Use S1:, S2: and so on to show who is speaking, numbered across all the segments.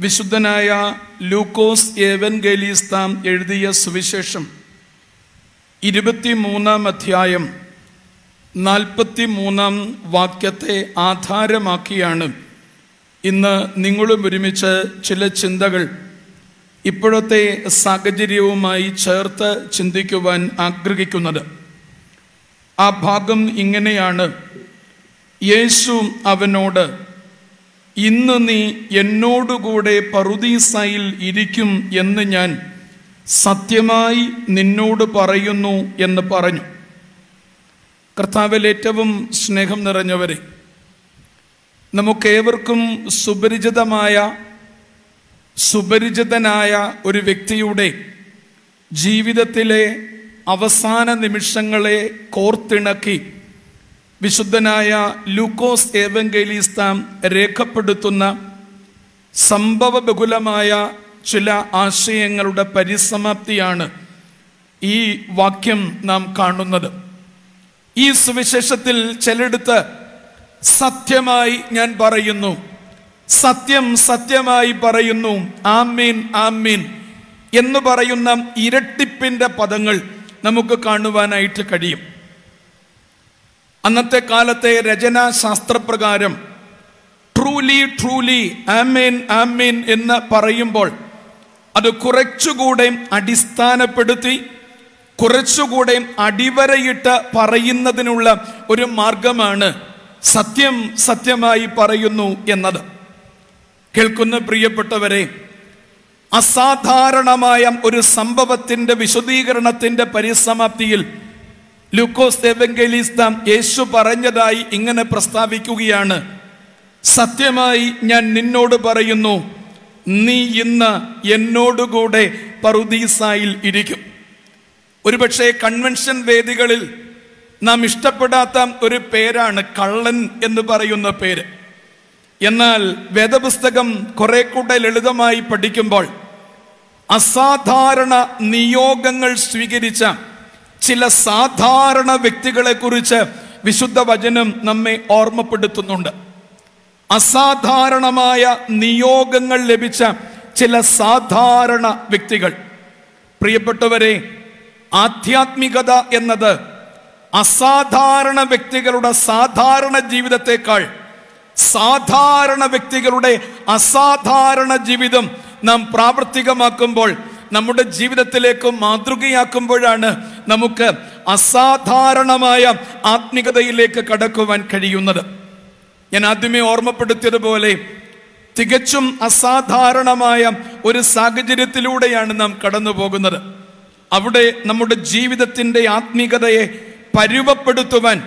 S1: വിശുദ്ധനായ ലൂക്കോസ് ഏവൻ ഗലീസ്താം എഴുതിയ സുവിശേഷം ഇരുപത്തിമൂന്നാം അധ്യായം നാൽപ്പത്തി മൂന്നാം വാക്യത്തെ ആധാരമാക്കിയാണ് ഇന്ന് നിങ്ങളും ഒരുമിച്ച് ചില ചിന്തകൾ. ഇപ്പോഴത്തെ സാഹചര്യവുമായി ചേർത്ത് ചിന്തിക്കുവാൻ ആഗ്രഹിക്കുന്നത്. ആ ഭാഗം ഇങ്ങനെയാണ്. യേശു അവനോട് ഇന്ന് നീ എന്നോടുകൂടെ പറുദീസയിൽ ഇരിക്കും എന്ന് ഞാൻ സത്യമായി നിന്നോട് പറയുന്നു എന്ന് പറഞ്ഞു. കർത്താവിൽ ഏറ്റവും സ്നേഹം നിറഞ്ഞവരെ നമുക്കേവർക്കും സുപരിചിതമായ സുപരിചിതനായ ഒരു വ്യക്തിയുടെ ജീവിതത്തിലെ അവസാന നിമിഷങ്ങളെ കോർത്തിണക്കി വിശുദ്ധനായ ലൂക്കോസ് ഏവങ്കേലിസ്താം രേഖപ്പെടുത്തുന്ന സംഭവ ബഹുലമായ ചില ആശയങ്ങളുടെ പരിസമാപ്തിയാണ് ഈ വാക്യം നാം കാണുന്നത്. ഈ സുവിശേഷത്തിൽ ചിലടുത്ത് സത്യമായി ഞാൻ പറയുന്നു. സത്യം സത്യമായി പറയുന്നു. ആമീൻ ആമീൻ എന്ന് പറയുന്ന ഇരട്ടിപ്പിന്റെ പദങ്ങൾ നമുക്ക് കാണുവാനായിട്ട് കഴിയും. അന്നത്തെ കാലത്തെ രചനാ ശാസ്ത്രപ്രകാരം ട്രൂലി ട്രൂലി ആമീൻ ആമീൻ എന്ന് പറയുമ്പോൾ അത് കുറച്ചുകൂടെ അടിസ്ഥാനപ്പെടുത്തി കുറച്ചുകൂടെ അടിവരയിട്ട് പറയുന്നതിനുള്ള ഒരു മാർഗമാണ് സത്യം സത്യമായി പറയുന്നു എന്നത്. കേൾക്കുന്ന പ്രിയപ്പെട്ടവരെ അസാധാരണമായ ഒരു സംഭവത്തിന്റെ വിശദീകരണത്തിന്റെ പരിസമാപ്തിയിൽ ലൂക്കോസ് എവങ്കലിസ്താം യേശു പറഞ്ഞതായി ഇങ്ങനെ പ്രസ്താവിക്കുകയാണ്. സത്യമായി ഞാൻ നിന്നോട് പറയുന്നു നീ ഇന്ന് എന്നോടുകൂടെ പറുദീസായിൽ ഇരിക്കും. ഒരുപക്ഷെ കൺവെൻഷൻ വേദികളിൽ നാം ഇഷ്ടപ്പെടാത്ത ഒരു പേരാണ് കള്ളൻ എന്ന് പറയുന്ന പേര്. എന്നാൽ വേദപുസ്തകം കുറെ കൂടെ ലളിതമായി പഠിക്കുമ്പോൾ അസാധാരണ നിയോഗങ്ങൾ സ്വീകരിച്ച ചില സാധാരണ വ്യക്തികളെ കുറിച്ച് വിശുദ്ധ വചനം നമ്മെ ഓർമ്മപ്പെടുത്തുന്നുണ്ട്. അസാധാരണമായ നിയോഗങ്ങൾ ലഭിച്ച ചില സാധാരണ വ്യക്തികൾ. പ്രിയപ്പെട്ടവരെ ആധ്യാത്മികത എന്നത് അസാധാരണ വ്യക്തികളുടെ സാധാരണ ജീവിതത്തെക്കാൾ സാധാരണ വ്യക്തികളുടെ അസാധാരണ ജീവിതം നാം പ്രാവർത്തികമാക്കുമ്പോൾ നമ്മുടെ ജീവിതത്തിലേക്ക് മാതൃകയാക്കുമ്പോഴാണ് നമുക്ക് അസാധാരണമായ ആത്മികതയിലേക്ക് കടക്കുവാൻ കഴിയുന്നത്. ഞാൻ ആദ്യമേ ഓർമ്മപ്പെടുത്തിയതുപോലെ തികച്ചും അസാധാരണമായ ഒരു സാഹചര്യത്തിലൂടെയാണ് നാം കടന്നു പോകുന്നത് അവിടെ നമ്മുടെ ജീവിതത്തിന്റെ ആത്മീകതയെ പരുവപ്പെടുത്തുവാൻ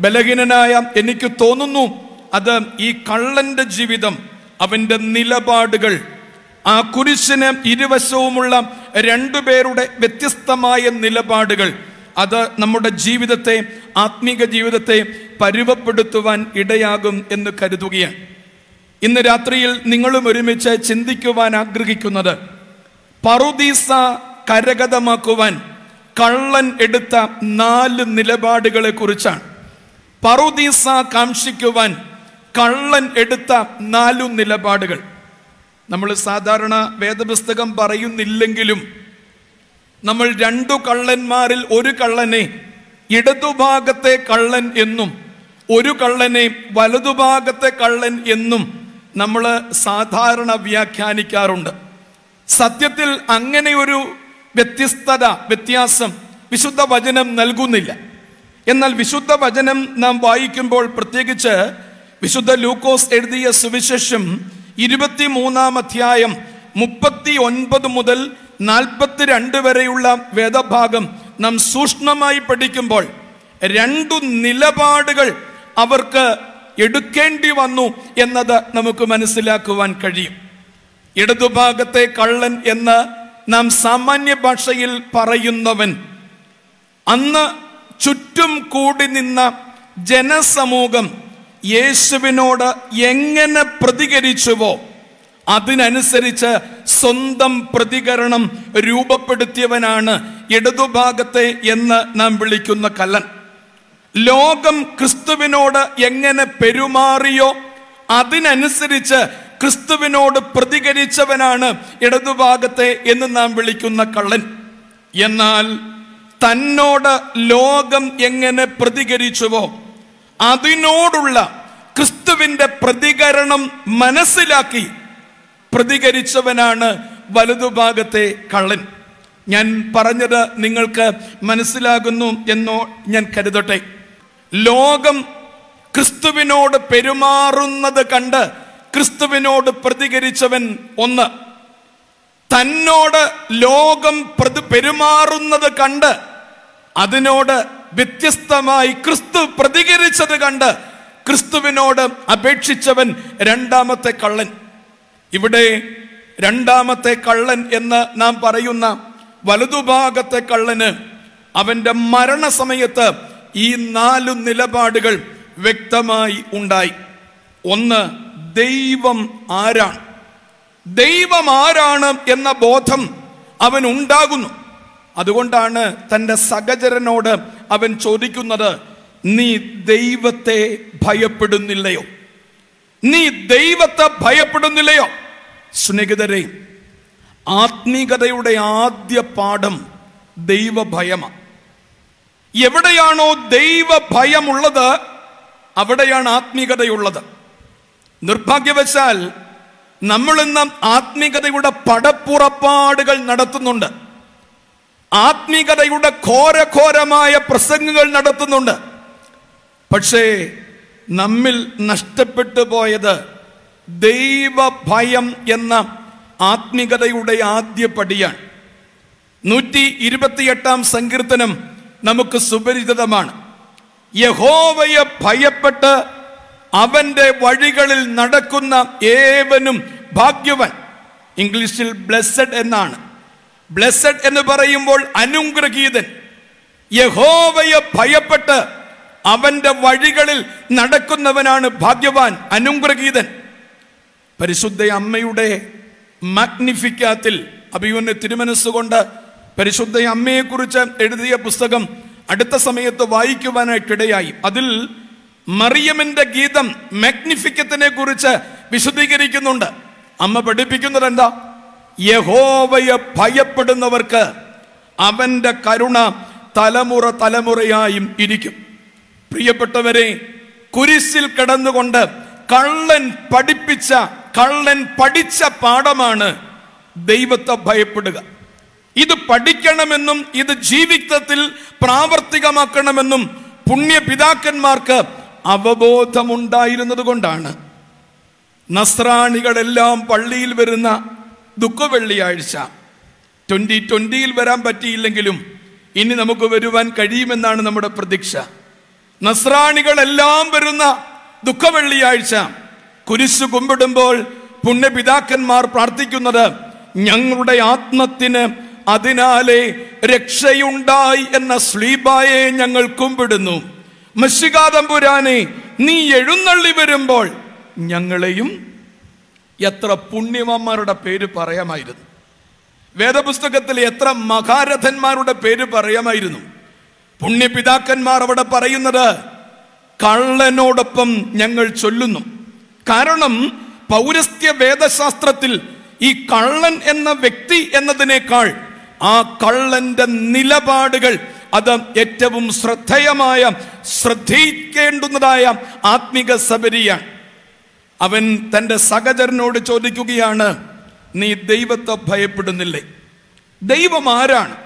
S1: ബലഹീനനായ എനിക്ക് തോന്നുന്നു. അത് ഈ കള്ളന്റെ ജീവിതം അവന്റെ നിലപാടുകൾ ആ കുരിശിന് ഇരുവശവുമുള്ള രണ്ടുപേരുടെ വ്യത്യസ്തമായ നിലപാടുകൾ. അത് നമ്മുടെ ജീവിതത്തെ ആത്മീക ജീവിതത്തെ പരുവപ്പെടുത്തുവാൻ ഇടയാകും എന്ന് കരുതുകയാണ്. ഇന്ന് രാത്രിയിൽ നിങ്ങളും ഒരുമിച്ച് ചിന്തിക്കുവാൻ ആഗ്രഹിക്കുന്നത്. പറുദീസ കരഗതമാക്കുവാൻ കള്ളൻ എടുത്ത നാല് നിലപാടുകളെ കുറിച്ചാണ്. പറുദീസ കാക്ഷിക്കുവാൻ കള്ളൻ എടുത്ത നാലു നിലപാടുകൾ. നമ്മൾ സാധാരണ വേദപുസ്തകം പറയുന്നില്ലെങ്കിലും നമ്മൾ രണ്ടു കള്ളന്മാരിൽ ഒരു കള്ളനെ ഇടതുഭാഗത്തെ കള്ളൻ എന്നും ഒരു കള്ളനെ വലതുഭാഗത്തെ കള്ളൻ എന്നും നമ്മൾ സാധാരണ വ്യാഖ്യാനിക്കാറുണ്ട്. സത്യത്തിൽ അങ്ങനെ ഒരു വ്യത്യസ്തത വ്യത്യാസം വിശുദ്ധ വചനം നൽകുന്നില്ല. എന്നാൽ വിശുദ്ധ വചനം നാം വായിക്കുമ്പോൾ പ്രത്യേകിച്ച് വിശുദ്ധ ലൂക്കോസ് എഴുതിയ സുവിശേഷം ഇരുപത്തിമൂന്നാം അധ്യായം മുപ്പത്തി ഒൻപത് മുതൽ നാൽപ്പത്തിരണ്ട് വരെയുള്ള വേദഭാഗം നാം സൂക്ഷ്മമായി പഠിക്കുമ്പോൾ രണ്ടു നിലപാടുകൾ അവർക്ക് എടുക്കേണ്ടി വന്നു എന്നത് നമുക്ക് മനസ്സിലാക്കുവാൻ കഴിയും. ഇടതുഭാഗത്തെ കള്ളൻ എന്ന് നാം സാമാന്യ ഭാഷയിൽ പറയുന്നവൻ അന്ന് ചുറ്റും കൂടി നിന്ന ജനസമൂഹം യേശുവിനോട് എങ്ങനെ പ്രതികരിച്ചുവോ അതിനനുസരിച്ച് സ്വന്തം പ്രതികരണം രൂപപ്പെടുത്തിയവനാണ് ഇടതുഭാഗത്തെ എന്ന് നാം വിളിക്കുന്ന കല്ലൻ. ലോകം ക്രിസ്തുവിനോട് എങ്ങനെ പെരുമാറിയോ അതിനനുസരിച്ച് ക്രിസ്തുവിനോട് പ്രതികരിച്ചവനാണ് ഇടതുഭാഗത്തെ എന്ന് നാം വിളിക്കുന്ന കള്ളൻ. എന്നാൽ തന്നോട് ലോകം എങ്ങനെ പ്രതികരിച്ചുവോ അതിനോടുള്ള ക്രിസ്തുവിന്റെ പ്രതികരണം മനസ്സിലാക്കി പ്രതികരിച്ചവനാണ് വലതുഭാഗത്തെ കള്ളൻ. ഞാൻ പറഞ്ഞത് നിങ്ങൾക്ക് മനസ്സിലാകുന്നു എന്നോ ഞാൻ കരുതട്ടെ. ലോകം ക്രിസ്തുവിനോട് പെരുമാറുന്നത് കണ്ട് ക്രിസ്തുവിനോട് പ്രതികരിച്ചവൻ ഒന്ന്. തന്നോട് ലോകം പെരുമാറുന്നത് കണ്ട് അതിനോട് വ്യത്യസ്തമായി ക്രിസ്തു പ്രതികരിച്ചത് കണ്ട് ക്രിസ്തുവിനോട് അപേക്ഷിച്ചവൻ രണ്ടാമത്തെ കള്ളൻ. ഇവിടെ രണ്ടാമത്തെ കള്ളൻ എന്ന് നാം പറയുന്ന വലതുഭാഗത്തെ കള്ളന് അവന്റെ മരണസമയത്ത് ഈ നാലു നിലപാടുകൾ വ്യക്തമായി ഉണ്ടായി. ഒന്ന് ദൈവം ആരാണ്? ദൈവം ആരാണ് എന്ന ബോധം അവൻ ഉണ്ടാകുന്നു അതുകൊണ്ടാണ് തന്റെ സഹചരനോട് അവൻ ചോദിക്കുന്നത് നീ ദൈവത്തെ ഭയപ്പെടുന്നില്ലയോ? നീ ദൈവത്തെ ഭയപ്പെടുന്നില്ലയോ? സ്നേഹിതരെ ആത്മീകതയുടെ ആദ്യ പാഠം ദൈവഭയമാണ് എവിടെയാണോ ദൈവഭയമുള്ളത് അവിടെയാണ് ആത്മീകതയുള്ളത്. നിർഭാഗ്യവശാൽ നമ്മൾ ഇന്ന് ആത്മീകതയുടെ പടപ്പുറപ്പാടുകൾ നടത്തുന്നുണ്ട്. ആത്മീകതയുടെ ഘോരഘോരമായ പ്രസംഗങ്ങൾ നടത്തുന്നുണ്ട്. പക്ഷേ നമ്മിൽ നഷ്ടപ്പെട്ടു പോയത് ദൈവഭയം എന്ന ആത്മീകതയുടെ ആദ്യ പടിയാണ്. നൂറ്റി ഇരുപത്തിയെട്ടാം സങ്കീർത്തനം നമുക്ക് സുപരിചിതമാണ്. യഹോവയെ ഭയപ്പെട്ട് അവന്റെ വഴികളിൽ നടക്കുന്ന ഏവനും ഭാഗ്യവൻ. ഇംഗ്ലീഷിൽ ബ്ലെസ്സഡ് എന്നാണ്. ബ്ലെസ്സഡ് എന്ന് പറയുമ്പോൾ അനുഗ്രഹീതൻ. യഹോവയെ ഭയപ്പെട്ട് അവന്റെ വഴികളിൽ നടക്കുന്നവനാണ് ഭാഗ്യവാൻ അനുഗ്രഹീതൻ. പരിശുദ്ധ അമ്മയുടെ മാഗ്നിഫിക്കാത്തിൽ അഭിമന്യ തിരുമനസ്സുകൊണ്ട് പരിശുദ്ധ അമ്മയെക്കുറിച്ച് എഴുതിയ പുസ്തകം അടുത്ത സമയത്ത് വായിക്കുവാനായിട്ടിടയായി. അതിൽ മറിയമിന്റെ ഗീതം മാഗ്നിഫിക്കത്തിനെ കുറിച്ച് വിശദീകരിക്കുന്നുണ്ട് അമ്മ പഠിപ്പിക്കുന്നത് എന്താ യഹോവയെ ഭയപ്പെടുന്നവർക്ക് അവന്റെ കരുണ തലമുറ തലമുറയായും ഇരിക്കും. പ്രിയപ്പെട്ടവരെ കുരിശിൽ കിടന്നുകൊണ്ട് കള്ളൻ പഠിപ്പിച്ച കള്ളൻ പഠിച്ച പാഠമാണ് ദൈവത്തെ ഭയപ്പെടുക. ഇത് പഠിക്കണമെന്നും ഇത് ജീവിതത്തിൽ പ്രാവർത്തികമാക്കണമെന്നും പുണ്യപിതാക്കന്മാർക്ക് അവബോധമുണ്ടായിരുന്നത് കൊണ്ടാണ് നസ്രാണികളെല്ലാം പള്ളിയിൽ വരുന്ന ദുഃഖവെള്ളിയാഴ്ച. ട്വന്റി ട്വന്റിയിൽ വരാൻ പറ്റിയില്ലെങ്കിലും ഇനി നമുക്ക് വരുവാൻ കഴിയുമെന്നാണ് നമ്മുടെ പ്രതീക്ഷ. നസ്രാണികളെല്ലാം വരുന്ന ദുഃഖവെള്ളിയാഴ്ച. കുരിശു കുമ്പിടുമ്പോൾ പുണ്യപിതാക്കന്മാർ പ്രാർത്ഥിക്കുന്നത് ഞങ്ങളുടെ ആത്മത്തിന് അതിനാലെ രക്ഷയുണ്ടായി എന്ന സ്ലീബായെ ഞങ്ങൾ കുമ്പിടുന്നു. മഷികാതമ്പുരാനെ നീ എഴുന്നള്ളി വരുമ്പോൾ ഞങ്ങളെയും എത്ര പുണ്യവന്മാരുടെ പേര് പറയാമായിരുന്നു. വേദപുസ്തകത്തിൽ എത്ര മഹാരഥന്മാരുടെ പേര് പറയാമായിരുന്നു. പുണ്യപിതാക്കന്മാർ അവിടെ പറയുന്നത് കള്ളനോടൊപ്പം ഞങ്ങൾ ചൊല്ലുന്നു. കാരണം പൗരസ്ത്യ വേദശാസ്ത്രത്തിൽ ഈ കള്ളൻ എന്ന വ്യക്തി എന്നതിനേക്കാൾ ആ കള്ളന്റെ നിലപാടുകൾ അത് ഏറ്റവും ശ്രദ്ധേയമായ ശ്രദ്ധിക്കേണ്ടുന്നതായ ആത്മിക സബരിയാണ്. അവൻ തന്റെ സഹചരനോട് ചോദിക്കുകയാണ് നീ ദൈവത്തെ ഭയപ്പെടുന്നില്ലേ? ദൈവം ആരാണ്?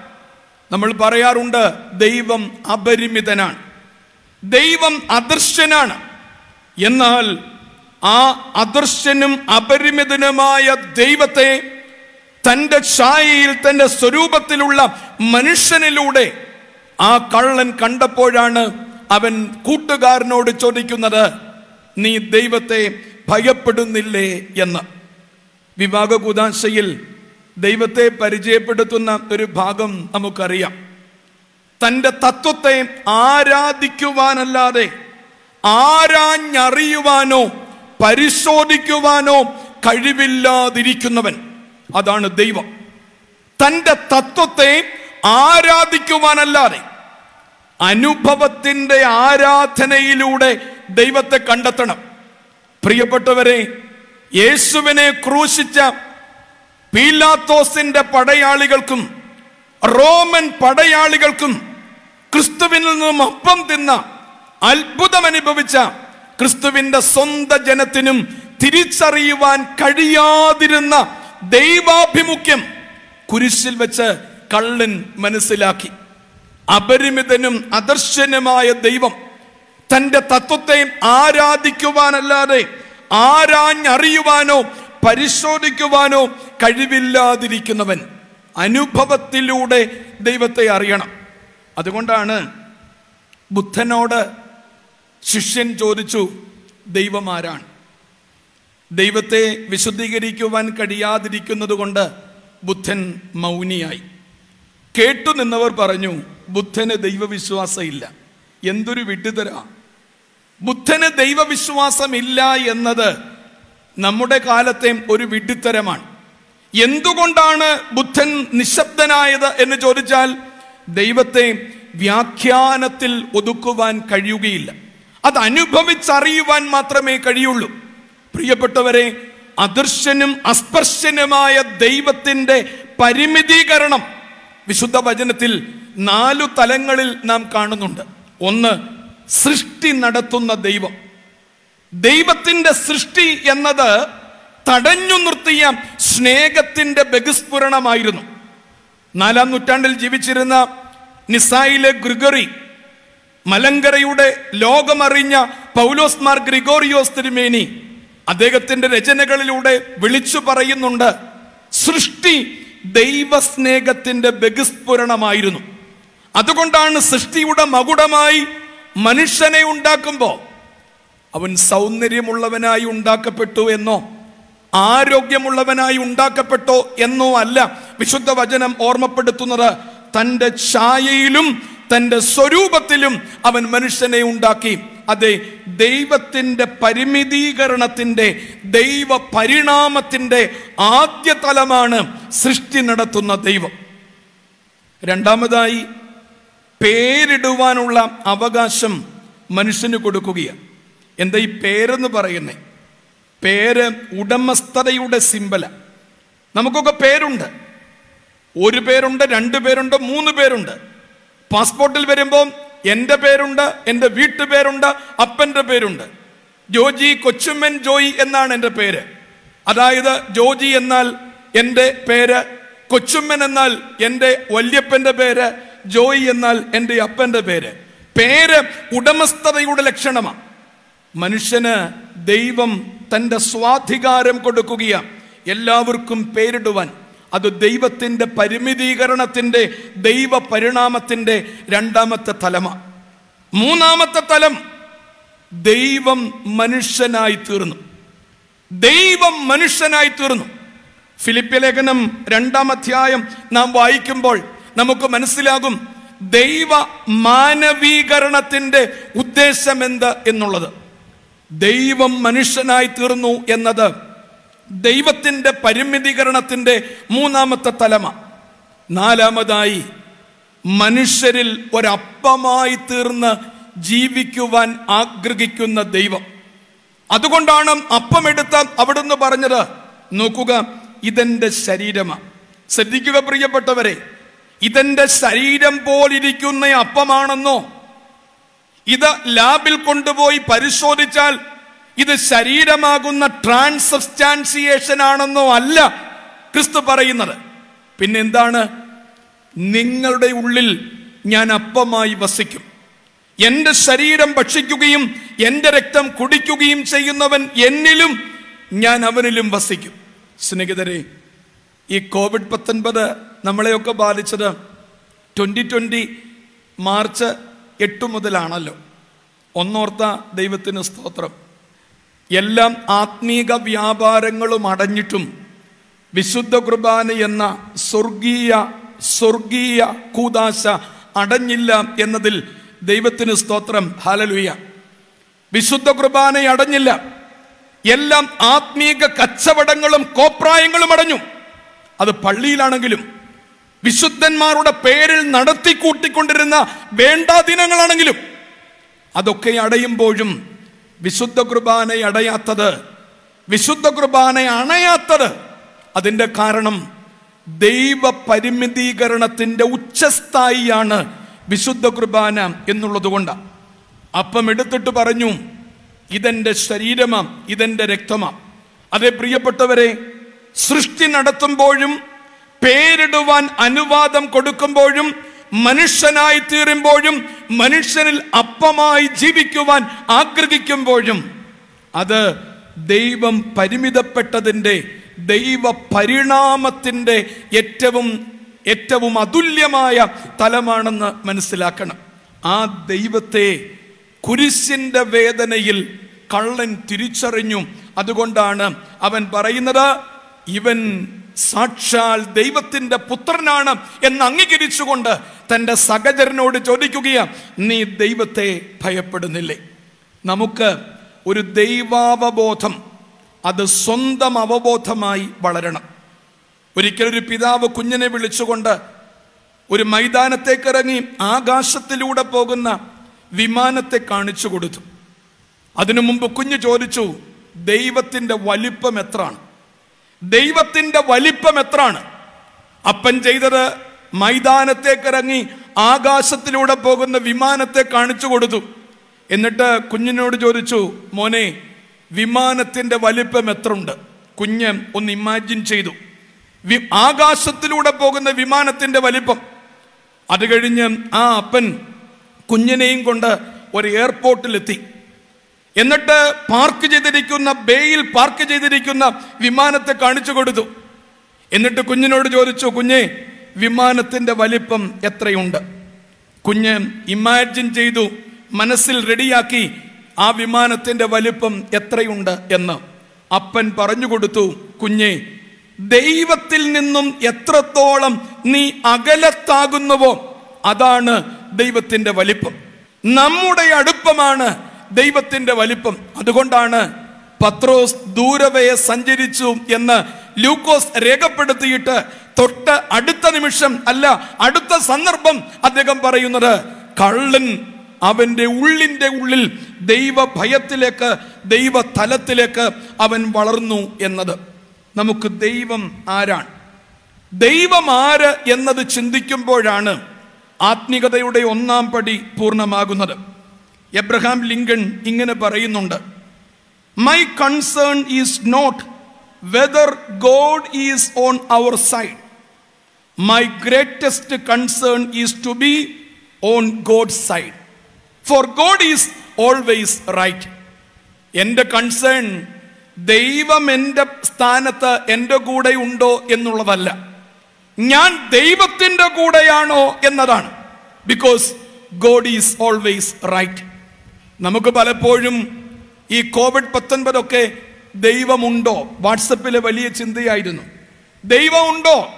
S1: നമ്മൾ പറയാറുണ്ട് ദൈവം അപരിമിതനാണ്. ദൈവം അദൃശ്യനാണ്. എന്നാൽ ആ അദൃശ്യനും അപരിമിതനുമായ ദൈവത്തെ തന്റെ ഛായയിൽ തന്റെ സ്വരൂപത്തിലുള്ള മനുഷ്യനിലൂടെ ആ കള്ളൻ കണ്ടപ്പോഴാണ് അവൻ കൂട്ടുകാരനോട് ചോദിക്കുന്നത് നീ ദൈവത്തെ ഭയപ്പെടുന്നില്ലേ എന്ന്. വിവാഹ കൂതാശയിൽ ദൈവത്തെ പരിചയപ്പെടുത്തുന്ന ഒരു ഭാഗം നമുക്കറിയാം. തന്റെ തത്വത്തെ ആരാധിക്കുവാനല്ലാതെ ആരാഞ്ഞറിയുവാനോ പരിശോധിക്കുവാനോ കഴിവില്ലാതിരിക്കുന്നവൻ. അതാണ് ദൈവം. തന്റെ തത്വത്തെ ആരാധിക്കുവാനല്ലാതെ അനുഭവത്തിന്റെ ആരാധനയിലൂടെ ദൈവത്തെ കണ്ടെത്തണം. പ്രിയപ്പെട്ടവരെ യേശുവിനെ ക്രൂശിച്ച പീലാത്തോസിന്റെ പടയാളികൾക്കും റോമൻ പടയാളികൾക്കും ക്രിസ്തുവിൽ നിന്നും അപ്പം തിന്ന അത്ഭുതം അനുഭവിച്ച ക്രിസ്തുവിന്റെ സ്വന്ത ജനത്തിനും തിരിച്ചറിയുവാൻ കഴിയാതിരുന്ന ദൈവാഭിമുഖ്യം കുരിശിൽ വെച്ച് കള്ളൻ മനസ്സിലാക്കി. അപരിമിതനും അദർശനുമായ ദൈവം തന്റെ തത്വത്തെയും ആരാധിക്കുവാനല്ലാതെ ആരാഞ്ഞറിയുവാനോ പരിശോധിക്കുവാനോ കഴിവില്ലാതിരിക്കുന്നവൻ അനുഭവത്തിലൂടെ ദൈവത്തെ അറിയണം. അതുകൊണ്ടാണ് ബുദ്ധനോട് ശിഷ്യൻ ചോദിച്ചു ദൈവമാരാണ്? ദൈവത്തെ വിശുദ്ധീകരിക്കുവാൻ കഴിയാതിരിക്കുന്നത് കൊണ്ട് ബുദ്ധൻ മൗനിയായി. കേട്ടു നിന്നവർ പറഞ്ഞു ബുദ്ധന് ദൈവവിശ്വാസമില്ല. എന്തൊരു വിട്ടുതര ബുദ്ധന് ദൈവവിശ്വാസമില്ല എന്നത് നമ്മുടെ കാലത്തെ ഒരു വിഡ്ഢിത്തരമാണ്. എന്തുകൊണ്ടാണ് ബുദ്ധൻ നിശബ്ദനായത് എന്ന് ചോദിച്ചാൽ ദൈവത്തെ വ്യാഖ്യാനത്തിൽ ഒതുക്കുവാൻ കഴിയുകയില്ല. അത് അനുഭവിച്ചറിയുവാൻ മാത്രമേ കഴിയുള്ളൂ. പ്രിയപ്പെട്ടവരെ അദൃശ്യനും അസ്പർശനുമായ ദൈവത്തിന്റെ പരിമിതീകരണം വിശുദ്ധ വചനത്തിൽ നാലു തലങ്ങളിൽ നാം കാണുന്നുണ്ട്. ഒന്ന് സൃഷ്ടി നടത്തുന്ന ദൈവം. ദൈവത്തിന്റെ സൃഷ്ടി എന്നത് തടഞ്ഞു നിർത്തിയ സ്നേഹത്തിന്റെ ബഹിസ്ഫുരണമായിരുന്നു. നാലാം നൂറ്റാണ്ടിൽ ജീവിച്ചിരുന്ന നിസായിലെ ഗ്രിഗറി മലങ്കരയുടെ ലോകമറിഞ്ഞ പൗലോസ് മാർ ഗ്രിഗോറിയോസ് തിരുമേനി അദ്ദേഹത്തിന്റെ രചനകളിലൂടെ വിളിച്ചു പറയുന്നുണ്ട് സൃഷ്ടി ദൈവസ്നേഹത്തിന്റെ ബഹിസ്ഫുരണമായിരുന്നു. അതുകൊണ്ടാണ് സൃഷ്ടിയുടെ മകുടമായി മനുഷ്യനെ ഉണ്ടാക്കുമ്പോൾ അവൻ സൗന്ദര്യമുള്ളവനായി ഉണ്ടാക്കപ്പെട്ടു എന്നോ ആരോഗ്യമുള്ളവനായി ഉണ്ടാക്കപ്പെട്ടോ എന്നോ അല്ല. വിശുദ്ധ വചനം ഓർമ്മപ്പെടുത്തുന്നത് തന്റെ ഛായയിലും തന്റെ സ്വരൂപത്തിലും അവൻ മനുഷ്യനെ ഉണ്ടാക്കി. അതെ ദൈവത്തിന്റെ പരിമിതീകരണത്തിന്റെ ദൈവ പരിണാമത്തിന്റെ ആദ്യ തലമാണ് സൃഷ്ടി നടത്തുന്ന ദൈവം. രണ്ടാമതായി പേരിടുവാനുള്ള അവകാശം മനുഷ്യന് കൊടുക്കുകയാണ്. എന്താ ഈ പേരെന്ന് പറയുന്നേ? പേര് ഉടമസ്ഥതയുടെ സിമ്പല. നമുക്കൊക്കെ പേരുണ്ട്. ഒരു പേരുണ്ട് രണ്ട് പേരുണ്ട് മൂന്ന് പേരുണ്ട്. പാസ്പോർട്ടിൽ വരുമ്പോൾ എന്റെ പേരുണ്ട് എന്റെ വീട്ടുപേരുണ്ട് അപ്പന്റെ പേരുണ്ട്. ജോജി കൊച്ചുമ്മൻ ജോയി എന്നാണ് എന്റെ പേര്. അതായത് ജോജി എന്നാൽ എന്റെ പേര് കൊച്ചുമ്മൻ എന്നാൽ എന്റെ വല്യപ്പന്റെ പേര് ജോയി എന്നാൽ എന്റെ അപ്പന്റെ പേര്. പേര് ഉടമസ്ഥതയുടെ ലക്ഷണമാണ്. മനുഷ്യന് ദൈവം തന്റെ സ്വാധികാരം കൊടുക്കുകയാണ്. എല്ലാവർക്കും പേരിടുവാൻ. അത് ദൈവത്തിന്റെ പരിമിതീകരണത്തിന്റെ ദൈവ പരിണാമത്തിന്റെ രണ്ടാമത്തെ തലമാണ്. മൂന്നാമത്തെ തലം ദൈവം മനുഷ്യനായി തീർന്നു. ദൈവം മനുഷ്യനായി തീർന്നു. ഫിലിപ്പ്യ ലേഖനം രണ്ടാം അധ്യായം നാം വായിക്കുമ്പോൾ നമുക്ക് മനസ്സിലാകും ദൈവ മാനവീകരണത്തിന്റെ ഉദ്ദേശം എന്ത് എന്നുള്ളത്. ദൈവം മനുഷ്യനായി തീർന്നു എന്നത് ദൈവത്തിന്റെ പരിമിതീകരണത്തിന്റെ മൂന്നാമത്തെ തലമ. നാലാമതായി മനുഷ്യരിൽ ഒരപ്പമായി തീർന്ന് ജീവിക്കുവാൻ ആഗ്രഹിക്കുന്ന ദൈവം. അതുകൊണ്ടാണ് അപ്പമെടുത്ത അവിടുന്ന് പറഞ്ഞത്. നോക്കുക ഇതെന്റെ ശരീരമാണ് ശ്രദ്ധിക്കുക പ്രിയപ്പെട്ടവരെ ഇതെന്റെ ശരീരം പോലിരിക്കുന്ന അപ്പമാണെന്നോ? ഇത് ലാബിൽ കൊണ്ടുപോയി പരിശോധിച്ചാൽ ഇത് ശരീരമാകുന്ന ട്രാൻസബ്സ്റ്റാൻസിയേഷൻ ആണെന്നോ അല്ല ക്രിസ്തു പറയുന്നത്. പിന്നെന്താണ് നിങ്ങളുടെ ഉള്ളിൽ ഞാൻ അപ്പമായി വസിക്കും. എന്റെ ശരീരം ഭക്ഷിക്കുകയും എന്റെ രക്തം കുടിക്കുകയും ചെയ്യുന്നവൻ എന്നിലും ഞാൻ അവനിലും വസിക്കും. സ്നേഹിതരെ ഈ കോവിഡ് പത്തൊൻപത് നമ്മളെയൊക്കെ ബാധിച്ചത് ട്വന്റി ട്വന്റി മാർച്ച് എട്ട് മുതലാണല്ലോ. ഒന്നോർത്ത ദൈവത്തിന് സ്തോത്രം. എല്ലാം ആത്മീക വ്യാപാരങ്ങളും അടഞ്ഞിട്ടും വിശുദ്ധ കുർബാന എന്ന സ്വർഗീയ സ്വർഗീയ കൂതാശ അടഞ്ഞില്ല എന്നതിൽ ദൈവത്തിന് സ്തോത്രം. ഹാലലുയ വിശുദ്ധ കുർബാന അടഞ്ഞില്ല. എല്ലാം ആത്മീക കച്ചവടങ്ങളും കോപ്രായങ്ങളും അടഞ്ഞു. അത് പള്ളിയിലാണെങ്കിലും വിശുദ്ധന്മാരുടെ പേരിൽ നടത്തി കൂട്ടിക്കൊണ്ടിരുന്ന വേണ്ടാ ദിനങ്ങളാണെങ്കിലും അതൊക്കെ അടയുമ്പോഴും വിശുദ്ധ കുർബാന അടയാത്തത് വിശുദ്ധ കുർബാന അണയാത്തത് അതിന്റെ കാരണം ദൈവ പരിമിതീകരണത്തിന്റെ ഉച്ചസ്ഥായിയാണ് വിശുദ്ധ കുർബാന എന്നുള്ളത് കൊണ്ടാണ്. അപ്പം എടുത്തിട്ട് പറഞ്ഞു ഇതെന്റെ ശരീരമാ ഇതെന്റെ രക്തമാ. അതേ പ്രിയപ്പെട്ടവരെ സൃഷ്ടി നടത്തുമ്പോഴും പേരിടുവാൻ അനുവാദം കൊടുക്കുമ്പോഴും മനുഷ്യനായി തീരുമ്പോഴും മനുഷ്യനിൽ അപ്പമായി ജീവിക്കുവാൻ ആഗ്രഹിക്കുമ്പോഴും അത് ദൈവം പരിമിതപ്പെട്ടതിന്റെ ദൈവ പരിണാമത്തിന്റെ ഏറ്റവും ഏറ്റവും അതുല്യമായ തലമാണെന്ന് മനസ്സിലാക്കണം. ആ ദൈവത്തെ കുരിശിന്റെ വേദനയിൽ കള്ളൻ തിരിച്ചറിഞ്ഞു. അതുകൊണ്ടാണ് അവൻ പറയുന്നത് ഇവൻ സാക്ഷാൽ ദൈവത്തിന്റെ പുത്രനാണ് എന്ന് അംഗീകരിച്ചുകൊണ്ട് തന്റെ സഹചരനോട് ചോദിക്കുകയാണ് നീ ദൈവത്തെ ഭയപ്പെടുന്നില്ലേ? നമുക്ക് ഒരു ദൈവാവബോധം അത് സ്വന്തം അവബോധമായി വളരണം. ഒരിക്കലൊരു പിതാവ് കുഞ്ഞിനെ വിളിച്ചുകൊണ്ട് ഒരു മൈതാനത്തേക്ക് ഇറങ്ങി ആകാശത്തിലൂടെ പോകുന്ന വിമാനത്തെ കാണിച്ചു കൊടുത്തു. അതിനു മുമ്പ് കുഞ്ഞ് ചോദിച്ചു ദൈവത്തിന്റെ വലിപ്പം എത്രാണ് ദൈവത്തിന്റെ വലിപ്പം എത്രയാണ്? അപ്പൻ ചെയ്തത് മൈതാനത്തേക്കിറങ്ങി ആകാശത്തിലൂടെ പോകുന്ന വിമാനത്തെ കാണിച്ചു കൊടുത്തു. എന്നിട്ട് കുഞ്ഞിനോട് ചോദിച്ചു മോനെ വിമാനത്തിന്റെ വലിപ്പം എത്ര ഉണ്ട് കുഞ്ഞ് ഒന്ന് ഇമാജിൻ ചെയ്തു. വി- ആകാശത്തിലൂടെ പോകുന്ന വിമാനത്തിന്റെ വലിപ്പം. അത് കഴിഞ്ഞ് ആ അപ്പൻ കുഞ്ഞിനെയും കൊണ്ട് ഒരു എയർപോർട്ടിലെത്തി. എന്നിട്ട് പാർക്ക് ചെയ്തിരിക്കുന്ന ബേയിൽ പാർക്ക് ചെയ്തിരിക്കുന്ന വിമാനത്തെ കാണിച്ചു കൊടുത്തു. എന്നിട്ട് കുഞ്ഞിനോട് ചോദിച്ചു കുഞ്ഞെ വിമാനത്തിന്റെ വലിപ്പം എത്രയുണ്ട്? കുഞ്ഞ് ഇമാജിൻ ചെയ്തു മനസ്സിൽ റെഡിയാക്കി ആ വിമാനത്തിന്റെ വലിപ്പം എത്രയുണ്ട്? എന്ന്. അപ്പൻ പറഞ്ഞു കൊടുത്തു കുഞ്ഞെ ദൈവത്തിൽ നിന്നും എത്രത്തോളം നീ അകലത്താകുന്നുവോ അതാണ് ദൈവത്തിന്റെ വലിപ്പം. നമ്മുടെ അടുപ്പമാണ് ദൈവത്തിന്റെ വലിപ്പം. അതുകൊണ്ടാണ് പത്രോസ് ദൂരവയെ സഞ്ചരിച്ചു എന്ന് ലൂക്കോസ് രേഖപ്പെടുത്തിയിട്ട് തൊട്ട് അടുത്ത നിമിഷം അല്ല അടുത്ത സന്ദർഭം അദ്ദേഹം പറയുന്നത് കള്ളൻ അവന്റെ ഉള്ളിന്റെ ഉള്ളിൽ ദൈവ ഭയത്തിലേക്ക് ദൈവ തലത്തിലേക്ക് അവൻ വളർന്നു എന്നത്. നമുക്ക് ദൈവം ആരാണ്? ദൈവം ആര് എന്നത് ചിന്തിക്കുമ്പോഴാണ് ആത്മീകതയുടെ ഒന്നാം പടി പൂർണമാകുന്നത്. എബ്രഹാം ലിങ്കൺ ഇങ്ങനെ പറയുന്നുണ്ട് my concern is not whether God is on our side my greatest concern is to be on God side for God is always right എന്റെ കൺസേൺ ദൈവം എന്റെ സ്ഥാനത്ത് എന്റെ കൂടെ ഉണ്ടോ എന്നുള്ളതല്ല. ഞാൻ ദൈവത്തിന്റെ കൂടെയാണോ എന്നതാണ്. Because God is always right നമുക്ക് പലപ്പോഴും ഈ കോവിഡ് പത്തൊൻപതൊക്കെ ദൈവമുണ്ടോ? വാട്സപ്പിലെ വലിയ ചിന്തയായിരുന്നു. ദൈവമുണ്ടോ?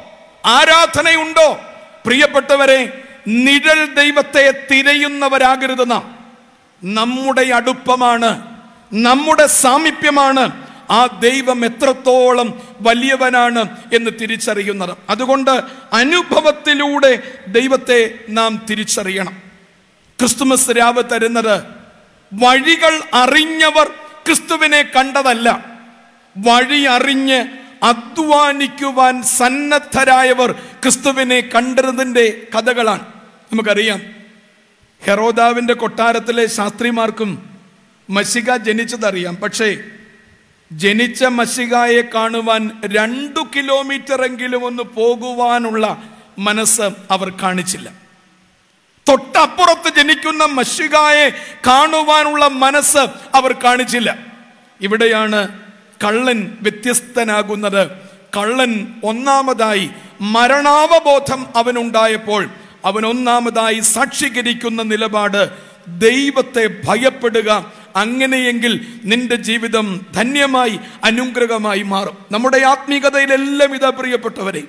S1: ആരാധനയുണ്ടോ? പ്രിയപ്പെട്ടവരെ നിഴൽ ദൈവത്തെ തിരയുന്നവരാകരുത് നാം നമ്മുടെ അടുപ്പമാണ് നമ്മുടെ സാമീപ്യമാണ് ആ ദൈവം എത്രത്തോളം വലിയവനാണ് എന്ന് തിരിച്ചറിയുന്നത്. അതുകൊണ്ട് അനുഭവത്തിലൂടെ ദൈവത്തെ നാം തിരിച്ചറിയണം. ക്രിസ്തുമസ് രാവ് തരുന്നത് വഴികൾ അറിഞ്ഞവർ ക്രിസ്തുവിനെ കണ്ടതല്ല. വഴി അറിഞ്ഞ് അധ്വാനിക്കുവാൻ സന്നദ്ധരായവർ ക്രിസ്തുവിനെ കണ്ടതിന്റെ കഥകളാണ്. നമുക്കറിയാം. ഹെറോദാവിന്റെ കൊട്ടാരത്തിലെ ശാസ്ത്രിമാർക്കും മഷിക ജനിച്ചതറിയാം. പക്ഷേ ജനിച്ച മഷികായെ കാണുവാൻ രണ്ടു കിലോമീറ്റർ എങ്കിലും ഒന്ന് പോകുവാനുള്ള മനസ്സ് അവർ കാണിച്ചില്ല. തൊട്ടപ്പുറത്ത് ജനിക്കുന്ന മഷികായെ കാണുവാനുള്ള മനസ്സ് അവർ കാണിച്ചില്ല. ഇവിടെയാണ് കള്ളൻ വ്യത്യസ്തനാകുന്നത്. കള്ളൻ ഒന്നാമതായി മരണാവബോധം അവനുണ്ടായപ്പോൾ അവൻ ഒന്നാമതായി സാക്ഷീകരിക്കുന്ന നിലപാട് ദൈവത്തെ ഭയപ്പെടുക. അങ്ങനെയെങ്കിൽ നിന്റെ ജീവിതം ധന്യമായി അനുഗ്രഹമായി മാറും. നമ്മുടെ ആത്മീകതയിലെല്ലാം ഇതാ പ്രിയപ്പെട്ടവരെ.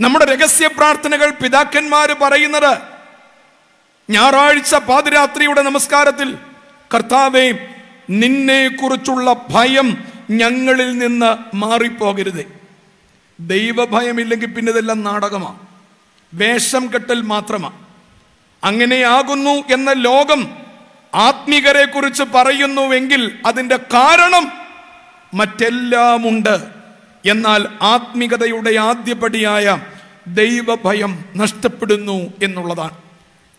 S1: നമ്മുടെ രഹസ്യ പ്രാർത്ഥനകൾ പിതാക്കന്മാർ പറയുന്നത് ഞായറാഴ്ച പാതിരാത്രിയുടെ നമസ്കാരത്തിൽ കർത്താവെ നിന്നെ കുറിച്ചുള്ള ഭയം ഞങ്ങളിൽ നിന്ന് മാറിപ്പോകരുത്. ദൈവഭയമില്ലെങ്കിൽ പിന്നെ ഇതെല്ലാം നാടകമാണ് വേഷം കെട്ടൽ മാത്രമാണ് അങ്ങനെയാകുന്നു എന്ന ലോകം ആത്മീകരെ കുറിച്ച് പറയുന്നുവെങ്കിൽ അതിന്റെ കാരണം മറ്റെല്ലാമുണ്ട്. എന്നാൽ ആത്മികതയുടെ ആദ്യപടിയായ ദൈവഭയം നഷ്ടപ്പെടുന്നു എന്നുള്ളതാണ്.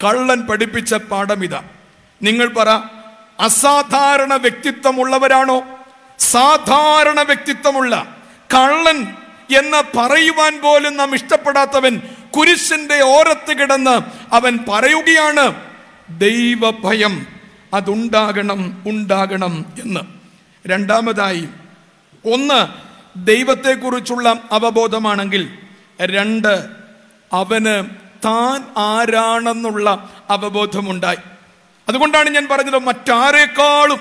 S1: കള്ളൻ പഠിപ്പിച്ച പാഠം ഇതാ നിങ്ങൾ പറ അസാധാരണ വ്യക്തിത്വമുള്ളവരാണോ? സാധാരണ വ്യക്തിത്വമുള്ള കള്ളൻ എന്ന് പറയുവാൻ പോലും നാം ഇഷ്ടപ്പെടാത്തവൻ കുരിശിന്റെ ഓരത്ത് കിടന്ന് അവൻ പറയുകയാണ് ദൈവഭയം അതുണ്ടാകണം ഉണ്ടാകണം എന്ന്. രണ്ടാമതായി ഒന്ന് ദൈവത്തെക്കുറിച്ചുള്ള അവബോധമാണെങ്കിൽ രണ്ട് അവന് താൻ ആരാണെന്നുള്ള അവബോധമുണ്ടായി. അതുകൊണ്ടാണ് ഞാൻ പറഞ്ഞത് മറ്റാരെക്കാളും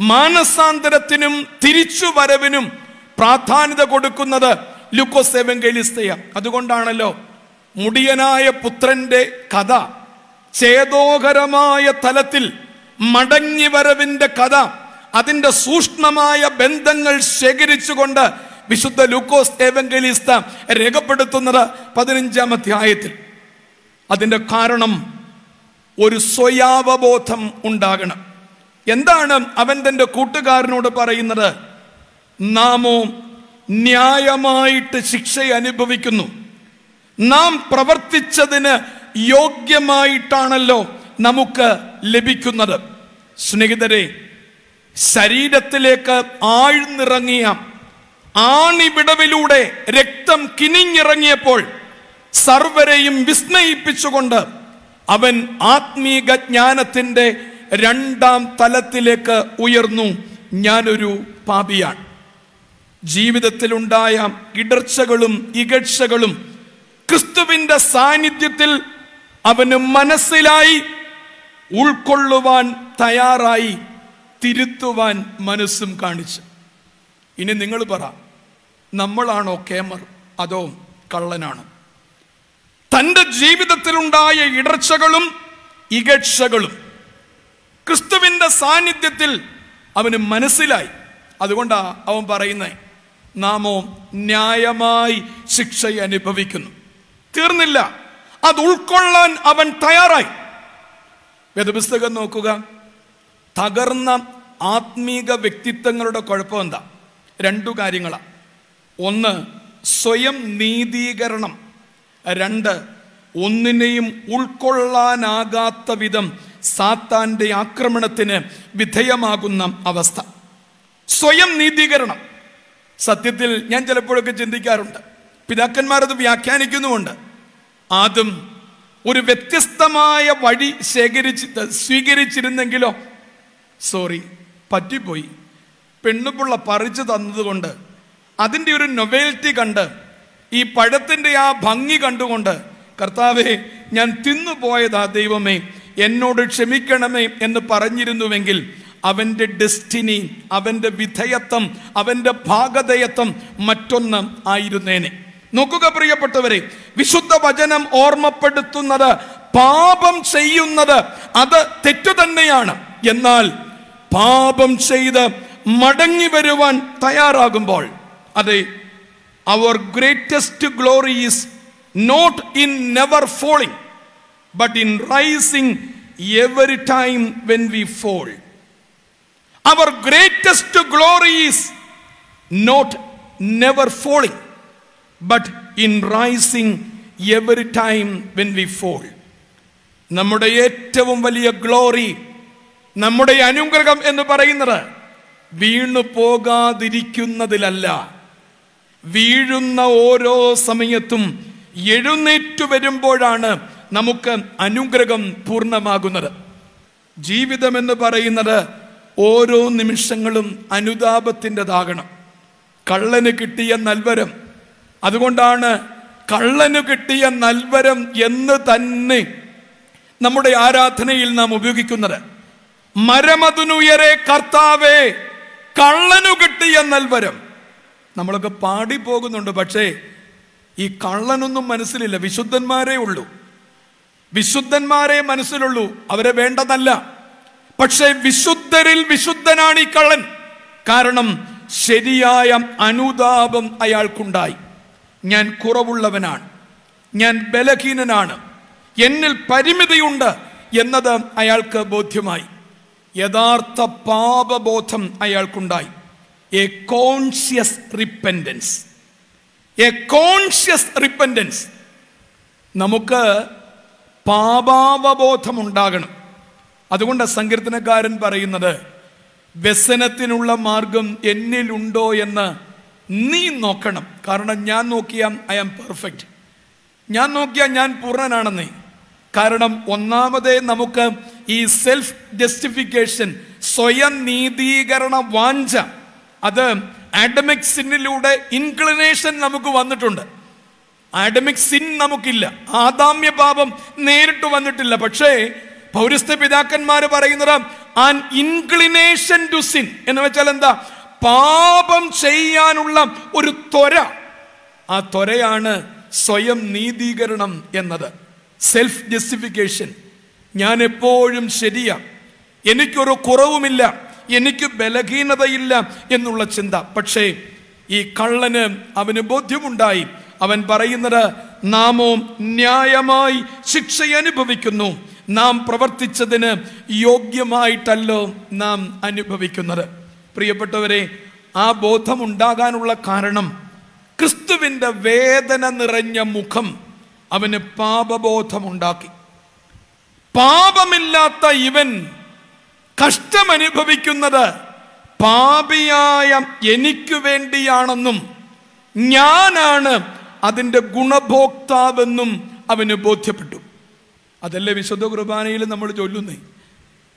S1: മാനസാന്തരത്തിനും തിരിച്ചുവരവിനും പ്രാധാന്യത കൊടുക്കുന്നത് ലുക്കോസ് എവങ്കലിസ്തയ. അതുകൊണ്ടാണല്ലോ മുടിയനായ പുത്രന്റെ കഥ ചേതോകരമായ തലത്തിൽ മടങ്ങി വരവിന്റെ കഥ അതിന്റെ സൂക്ഷ്മമായ ബന്ധങ്ങൾ ശേഖരിച്ചുകൊണ്ട് വിശുദ്ധ ലൂക്കോസ് ഏവങ്കലിസ്ത രേഖപ്പെടുത്തുന്നത് പതിനഞ്ചാം അധ്യായത്തിൽ. അതിന്റെ കാരണം ഒരു സ്വയാവബോധം ഉണ്ടാകണം. എന്താണ് അവൻ തന്റെ കൂട്ടുകാരനോട് പറയുന്നത്? നാമോ ന്യായമായിട്ട് ശിക്ഷ അനുഭവിക്കുന്നു. നാം പ്രവർത്തിച്ചതിന് യോഗ്യമായിട്ടാണല്ലോ നമുക്ക് ലഭിക്കുന്നത്. സ്നേഹിതരെ ശരീരത്തിലേക്ക് ആഴ്ന്നിറങ്ങിയ ആണിവിടവിലൂടെ രക്തം കിനിഞ്ഞിറങ്ങിയപ്പോൾ സർവരെയും വിസ്മയിപ്പിച്ചുകൊണ്ട് അവൻ ആത്മീക ജ്ഞാനത്തിന്റെ രണ്ടാം തലത്തിലേക്ക് ഉയർന്നു. ഞാനൊരു പാപിയാണ്. ജീവിതത്തിലുണ്ടായ ഇടർച്ചകളും ഇകഴ്ചകളും ക്രിസ്തുവിന്റെ സാന്നിധ്യത്തിൽ അവന് മനസ്സിലായി ഉൾക്കൊള്ളുവാൻ തയ്യാറായി തിരുത്തുവാൻ മനസ്സും കാണിച്ചു. ഇനി നിങ്ങൾ പറ നമ്മളാണോ കേമർ? അതോ കള്ളനാണോ? തന്റെ ജീവിതത്തിലുണ്ടായ ഇടർച്ചകളും ഇകഴ്ചകളും ക്രിസ്തുവിന്റെ സാന്നിധ്യത്തിൽ അവന് മനസ്സിലായി. അതുകൊണ്ടാണ് അവൻ പറയുന്നേ നാമോ ന്യായമായി ശിക്ഷ അനുഭവിക്കുന്നു. തീർന്നില്ല. അത് ഉൾക്കൊള്ളാൻ അവൻ തയ്യാറായി. വേദപുസ്തകം നോക്കുക. തകർന്ന ആത്മീക വ്യക്തിത്വങ്ങളുടെ കുഴപ്പം എന്താ? രണ്ടു കാര്യങ്ങളാ. ഒന്ന് സ്വയം നീതീകരണം. രണ്ട് ഒന്നിനെയും ഉൾക്കൊള്ളാനാകാത്ത വിധം സാത്താന്റെ ആക്രമണത്തിന് വിധേയമാകുന്ന അവസ്ഥ. സ്വയം നീതീകരണം. സത്യത്തിൽ ഞാൻ ചിലപ്പോഴൊക്കെ ചിന്തിക്കാറുണ്ട്. പിതാക്കന്മാർ അത് വ്യാഖ്യാനിക്കുന്നുമുണ്ട്. ആദ്യം ഒരു വ്യത്യസ്തമായ വഴി ശേഖരിച്ച് സ്വീകരിച്ചിരുന്നെങ്കിലോ? സോറി പറ്റിപ്പോയി. പെണ്ണുപിള്ള പറിച്ചു തന്നതുകൊണ്ട് അതിന്റെ ഒരു നൊവേൽറ്റി കണ്ട് ഈ പഴത്തിന്റെ ആ ഭംഗി കണ്ടുകൊണ്ട് കർത്താവെ ഞാൻ തിന്നുപോയതാ ദൈവമേ എന്നോട് ക്ഷമിക്കണമേ എന്ന് പറഞ്ഞിരുന്നുവെങ്കിൽ അവന്റെ ഡെസ്റ്റിനി അവന്റെ വിധേയത്വം അവന്റെ ഭാഗതയത്വം മറ്റൊന്ന് ആയിരുന്നേനെ. നോക്കുക പ്രിയപ്പെട്ടവരെ വിശുദ്ധ വചനം ഓർമ്മപ്പെടുത്തുന്നത് പാപം ചെയ്യുന്നത് അത് തെറ്റു തന്നെയാണ്. എന്നാൽ പാപം ചെയ്ത് മടങ്ങി വരുവാൻ തയ്യാറാകുമ്പോൾ അതെ our greatest glory is not in never falling but in rising every time when we fall our greatest glory is not never falling but in rising every time when we fall നമ്മുടെ ഏറ്റവും വലിയ glory നമ്മുടെ അനുഗ്രഹം എന്ന് പറയുന്നത് വീണു പോകാതിരിക്കുന്നതിലല്ല വീഴുന്ന ഓരോ സമയത്തും എഴുന്നേറ്റു വരുമ്പോഴാണ് നമുക്ക് അനുഗ്രഹം പൂർണമാകുന്നത്. ജീവിതം എന്ന് പറയുന്നത് ഓരോ നിമിഷങ്ങളും അനുതാപത്തിന്റെതാകണം. കള്ളന് കിട്ടിയ നൽവരം. അതുകൊണ്ടാണ് കള്ളന് കിട്ടിയ നൽവരം എന്ന് തന്നെ നമ്മുടെ ആരാധനയിൽ നാം ഉപയോഗിക്കുന്നത്. മരമതിനുയരെ കർത്താവേ കള്ളനു കിട്ടിയ നൽവരം. നമ്മളൊക്കെ പാടിപ്പോകുന്നുണ്ട് പക്ഷേ ഈ കള്ളനൊന്നും മനസ്സിലില്ല. വിശുദ്ധന്മാരേ ഉള്ളൂ. വിശുദ്ധന്മാരെ മനസ്സിലുള്ളൂ. അവരെ വേണ്ടതല്ല. പക്ഷേ വിശുദ്ധരിൽ വിശുദ്ധനാണ് ഈ കള്ളൻ. കാരണം ശരിയായ അനുതാപം അയാൾക്കുണ്ടായി. ഞാൻ കുറവുള്ളവനാണ്. ഞാൻ ബലഹീനനാണ്. എന്നിൽ പരിമിതിയുണ്ട് എന്നത് അയാൾക്ക് ബോധ്യമായി. യഥാർത്ഥ പാപബോധം അയാൾക്കുണ്ടായി. A conscious repentance a conscious repentance നമുക്ക് പാപാവബോധമുണ്ടാകണം. അതുകൊണ്ട് സങ്കീർത്തനക്കാരൻ പറയുന്നത് വ്യസനത്തിനുള്ള മാർഗം എന്നിലുണ്ടോ എന്ന് നീ നോക്കണം. കാരണം ഞാൻ നോക്കിയാൽ ഐ ആം പെർഫെക്റ്റ് ഞാൻ നോക്കിയാൽ ഞാൻ പൂർണനാണെന്നേ. കാരണം ഒന്നാമതേ നമുക്ക് ഈ സെൽഫ് ജസ്റ്റിഫിക്കേഷൻ സ്വയം നീതീകരണ വാഞ്ച അത് ആഡമിക് സിന്നിലൂടെ ഇൻക്ലിനേഷൻ നമുക്ക് വന്നിട്ടുണ്ട്. ആഡമിക് സിൻ നമുക്കില്ല. ആദാമ്യ പാപം നേരിട്ട് വന്നിട്ടില്ല. പക്ഷേ പൗരസ്ത്യ പിതാക്കന്മാർ പറയുന്നത് ആൻ ഇൻക്ലിനേഷൻ ടു സിൻ എന്ന് വെച്ചാൽ എന്താ? പാപം ചെയ്യാനുള്ള ഒരു ത്വര. ആ ത്വരയാണ് സ്വയം നീതീകരണം എന്നത്. സെൽഫ് ജസ്റ്റിഫിക്കേഷൻ ഞാൻ എപ്പോഴും ശരിയാ. എനിക്കൊരു കുറവുമില്ല. എനിക്ക് ബലഹീനതയില്ല എന്നുള്ള ചിന്ത. പക്ഷേ ഈ കള്ളന് അവന് ബോധ്യമുണ്ടായി. അവൻ പറയുന്നത് നാമോ ന്യായമായി ശിക്ഷ അനുഭവിക്കുന്നു. നാം പ്രവർത്തിച്ചതിന് യോഗ്യമായിട്ടല്ലോ നാം അനുഭവിക്കുന്നത്. പ്രിയപ്പെട്ടവരെ ആ ബോധമുണ്ടാകാനുള്ള കാരണം ക്രിസ്തുവിന്റെ വേദന നിറഞ്ഞ മുഖം അവന് പാപബോധമുണ്ടാക്കി. പാപമില്ലാത്ത ഇവൻ കഷ്ടമനുഭവിക്കുന്നത് പാപിയായ എനിക്ക് വേണ്ടിയാണെന്നും ഞാനാണ് അതിന്റെ ഗുണഭോക്താവെന്നും അവന് ബോധ്യപ്പെട്ടു. അതല്ലേ വിശുദ്ധ കുർബാനയിൽ നമ്മൾ ചൊല്ലുന്നേ?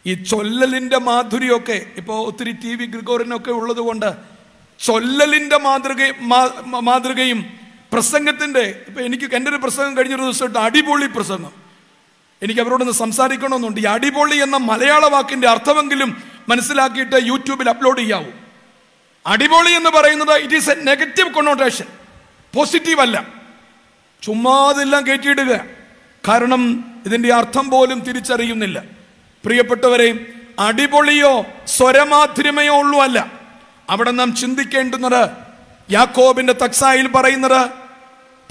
S1: ഈ ചൊല്ലലിന്റെ മാധുര്യമൊക്കെ ഇപ്പോൾ ഒത്തിരി ടി വി ഗ്രിഗോറിനൊക്കെ ഉള്ളത് കൊണ്ട് ചൊല്ലലിന്റെ മാതൃക മാതൃകയും പ്രസംഗത്തിന്റെ ഇപ്പം എനിക്ക് എന്റെ ഒരു പ്രസംഗം കഴിഞ്ഞൊരു ദിവസമായിട്ട് അടിപൊളി പ്രസംഗം. എനിക്ക് അവരോടൊന്ന് സംസാരിക്കണമെന്നുണ്ട്. ഈ അടിപൊളി എന്ന മലയാള വാക്കിന്റെ അർത്ഥമെങ്കിലും മനസ്സിലാക്കിയിട്ട് യൂട്യൂബിൽ അപ്ലോഡ് ചെയ്യാവൂ. അടിപൊളി എന്ന് പറയുന്നത് it is a negative connotation positive അല്ല. ചുമ്മാതെല്ലാം കയറ്റിയിടുക കാരണം ഇതിന്റെ അർത്ഥം പോലും തിരിച്ചറിയുന്നില്ല. പ്രിയപ്പെട്ടവരെ അടിപൊളിയോ സ്വരമാധുരമയോ ഉള്ളൂ അല്ല. അവിടെ നാം ചിന്തിക്കേണ്ടുന്നത് യാക്കോബിന്റെ തക്സായിൽ പറയുന്നത്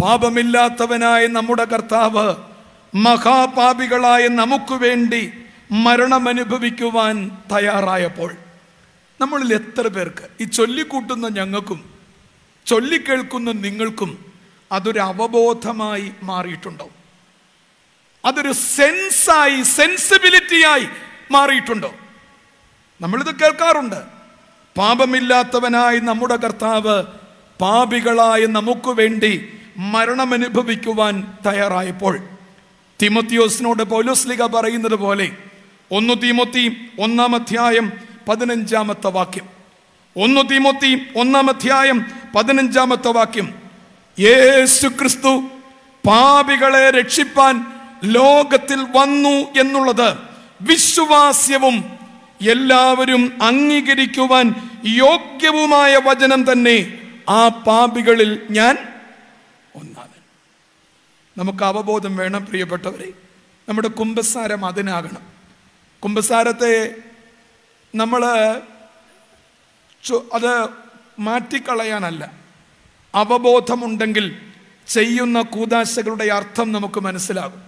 S1: പാപമില്ലാത്തവനായ നമ്മുടെ കർത്താവ് മഹാപാപികളായ നമുക്ക് വേണ്ടി മരണമനുഭവിക്കുവാൻ തയ്യാറായപ്പോൾ നമ്മളിൽ എത്ര പേർക്ക് ഈ ചൊല്ലിക്കൂട്ടുന്ന ഞങ്ങൾക്കും ചൊല്ലിക്കേൾക്കുന്ന നിങ്ങൾക്കും അതൊരു അവബോധമായി മാറിയിട്ടുണ്ടോ അതൊരു സെൻസായി സെൻസിബിലിറ്റിയായി മാറിയിട്ടുണ്ടോ? നമ്മളിത് കേൾക്കാറുണ്ട്. പാപമില്ലാത്തവനായി നമ്മുടെ കർത്താവ് പാപികളായ നമുക്ക് വേണ്ടി മരണമനുഭവിക്കുവാൻ തയ്യാറായപ്പോൾ തിമത്തിയോസിനോട് പൗലോസ്ലിക പറയുന്നത് പോലെ ഒന്ന് തീമൊത്തി ഒന്നാം അധ്യായം പതിനഞ്ചാമത്തെ വാക്യം. ഒന്ന് തീമൊത്തി ഒന്നാം അധ്യായം പതിനഞ്ചാമത്തെ വാക്യം. യേശു ക്രിസ്തു പാപികളെ രക്ഷിപ്പാൻ ലോകത്തിൽ വന്നു എന്നുള്ളത് വിശ്വാസ്യവും എല്ലാവരും അംഗീകരിക്കുവാൻ യോഗ്യവുമായ വചനം തന്നെ ആ പാപികളിൽ ഞാൻ ഒന്നാമൻ നമുക്ക് അവബോധം വേണം പ്രിയപ്പെട്ടവരെ. നമ്മുടെ കുംഭസാരം അതിനാകണം. കുംഭസാരത്തെ നമ്മൾ അത് മാറ്റിക്കളയാനല്ല. അവബോധമുണ്ടെങ്കിൽ ചെയ്യുന്ന കൂതാശകളുടെ അർത്ഥം നമുക്ക് മനസ്സിലാകും.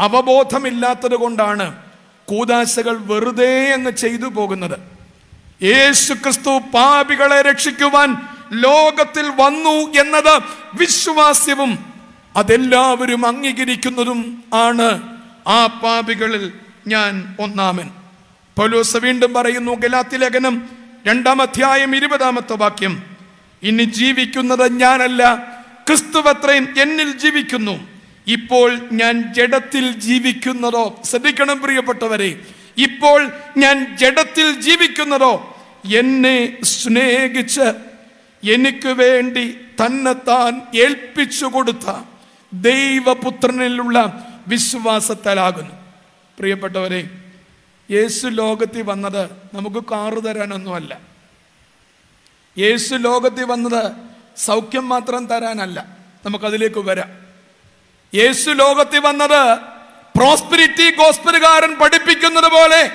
S1: അവബോധമില്ലാത്തത് കൊണ്ടാണ് കൂതാശകൾ വെറുതെ എന്ന് ചെയ്തു പോകുന്നത്. യേശു ക്രിസ്തു പാപികളെ രക്ഷിക്കുവാൻ ലോകത്തിൽ വന്നു എന്നത് വിശ്വാസ്യവും അതെല്ലാവരും അംഗീകരിക്കുന്നതും ആണ്. ആ പാപികളിൽ ഞാൻ ഒന്നാമൻ. പൗലോസ് വീണ്ടും പറയുന്നു ഗലാത്തി ലേഖനം രണ്ടാം അധ്യായം ഇരുപതാമത്തെ വാക്യം. ഇനി ജീവിക്കുന്നത് ഞാനല്ല ക്രിസ്തുവത്രയും എന്നിൽ ജീവിക്കുന്നു. ഇപ്പോൾ ഞാൻ ജഡത്തിൽ ജീവിക്കുന്നതോ? ശ്രദ്ധിക്കണം പ്രിയപ്പെട്ടവരെ ഇപ്പോൾ ഞാൻ ജഡത്തിൽ ജീവിക്കുന്നതോ? എന്നെ സ്നേഹിച്ച് എനിക്ക് വേണ്ടി തന്നെത്താൻ ഏൽപ്പിച്ചു കൊടുത്ത ദൈവപുത്രനിലുള്ള വിശ്വാസത്താലാകുന്നു. പ്രിയപ്പെട്ടവരെ യേശു ലോകത്തിൽ വന്നത് നമുക്ക് കാറ് തരാനൊന്നുമല്ല. യേശു ലോകത്തിൽ വന്നത് സൗഖ്യം മാത്രം തരാനല്ല. നമുക്കതിലേക്ക് വരാം. യേശു ലോകത്തിൽ വന്നത് പ്രോസ്പിരിറ്റി ഗോസ്പലുകാരൻ പഠിപ്പിക്കുന്നത് പോലെ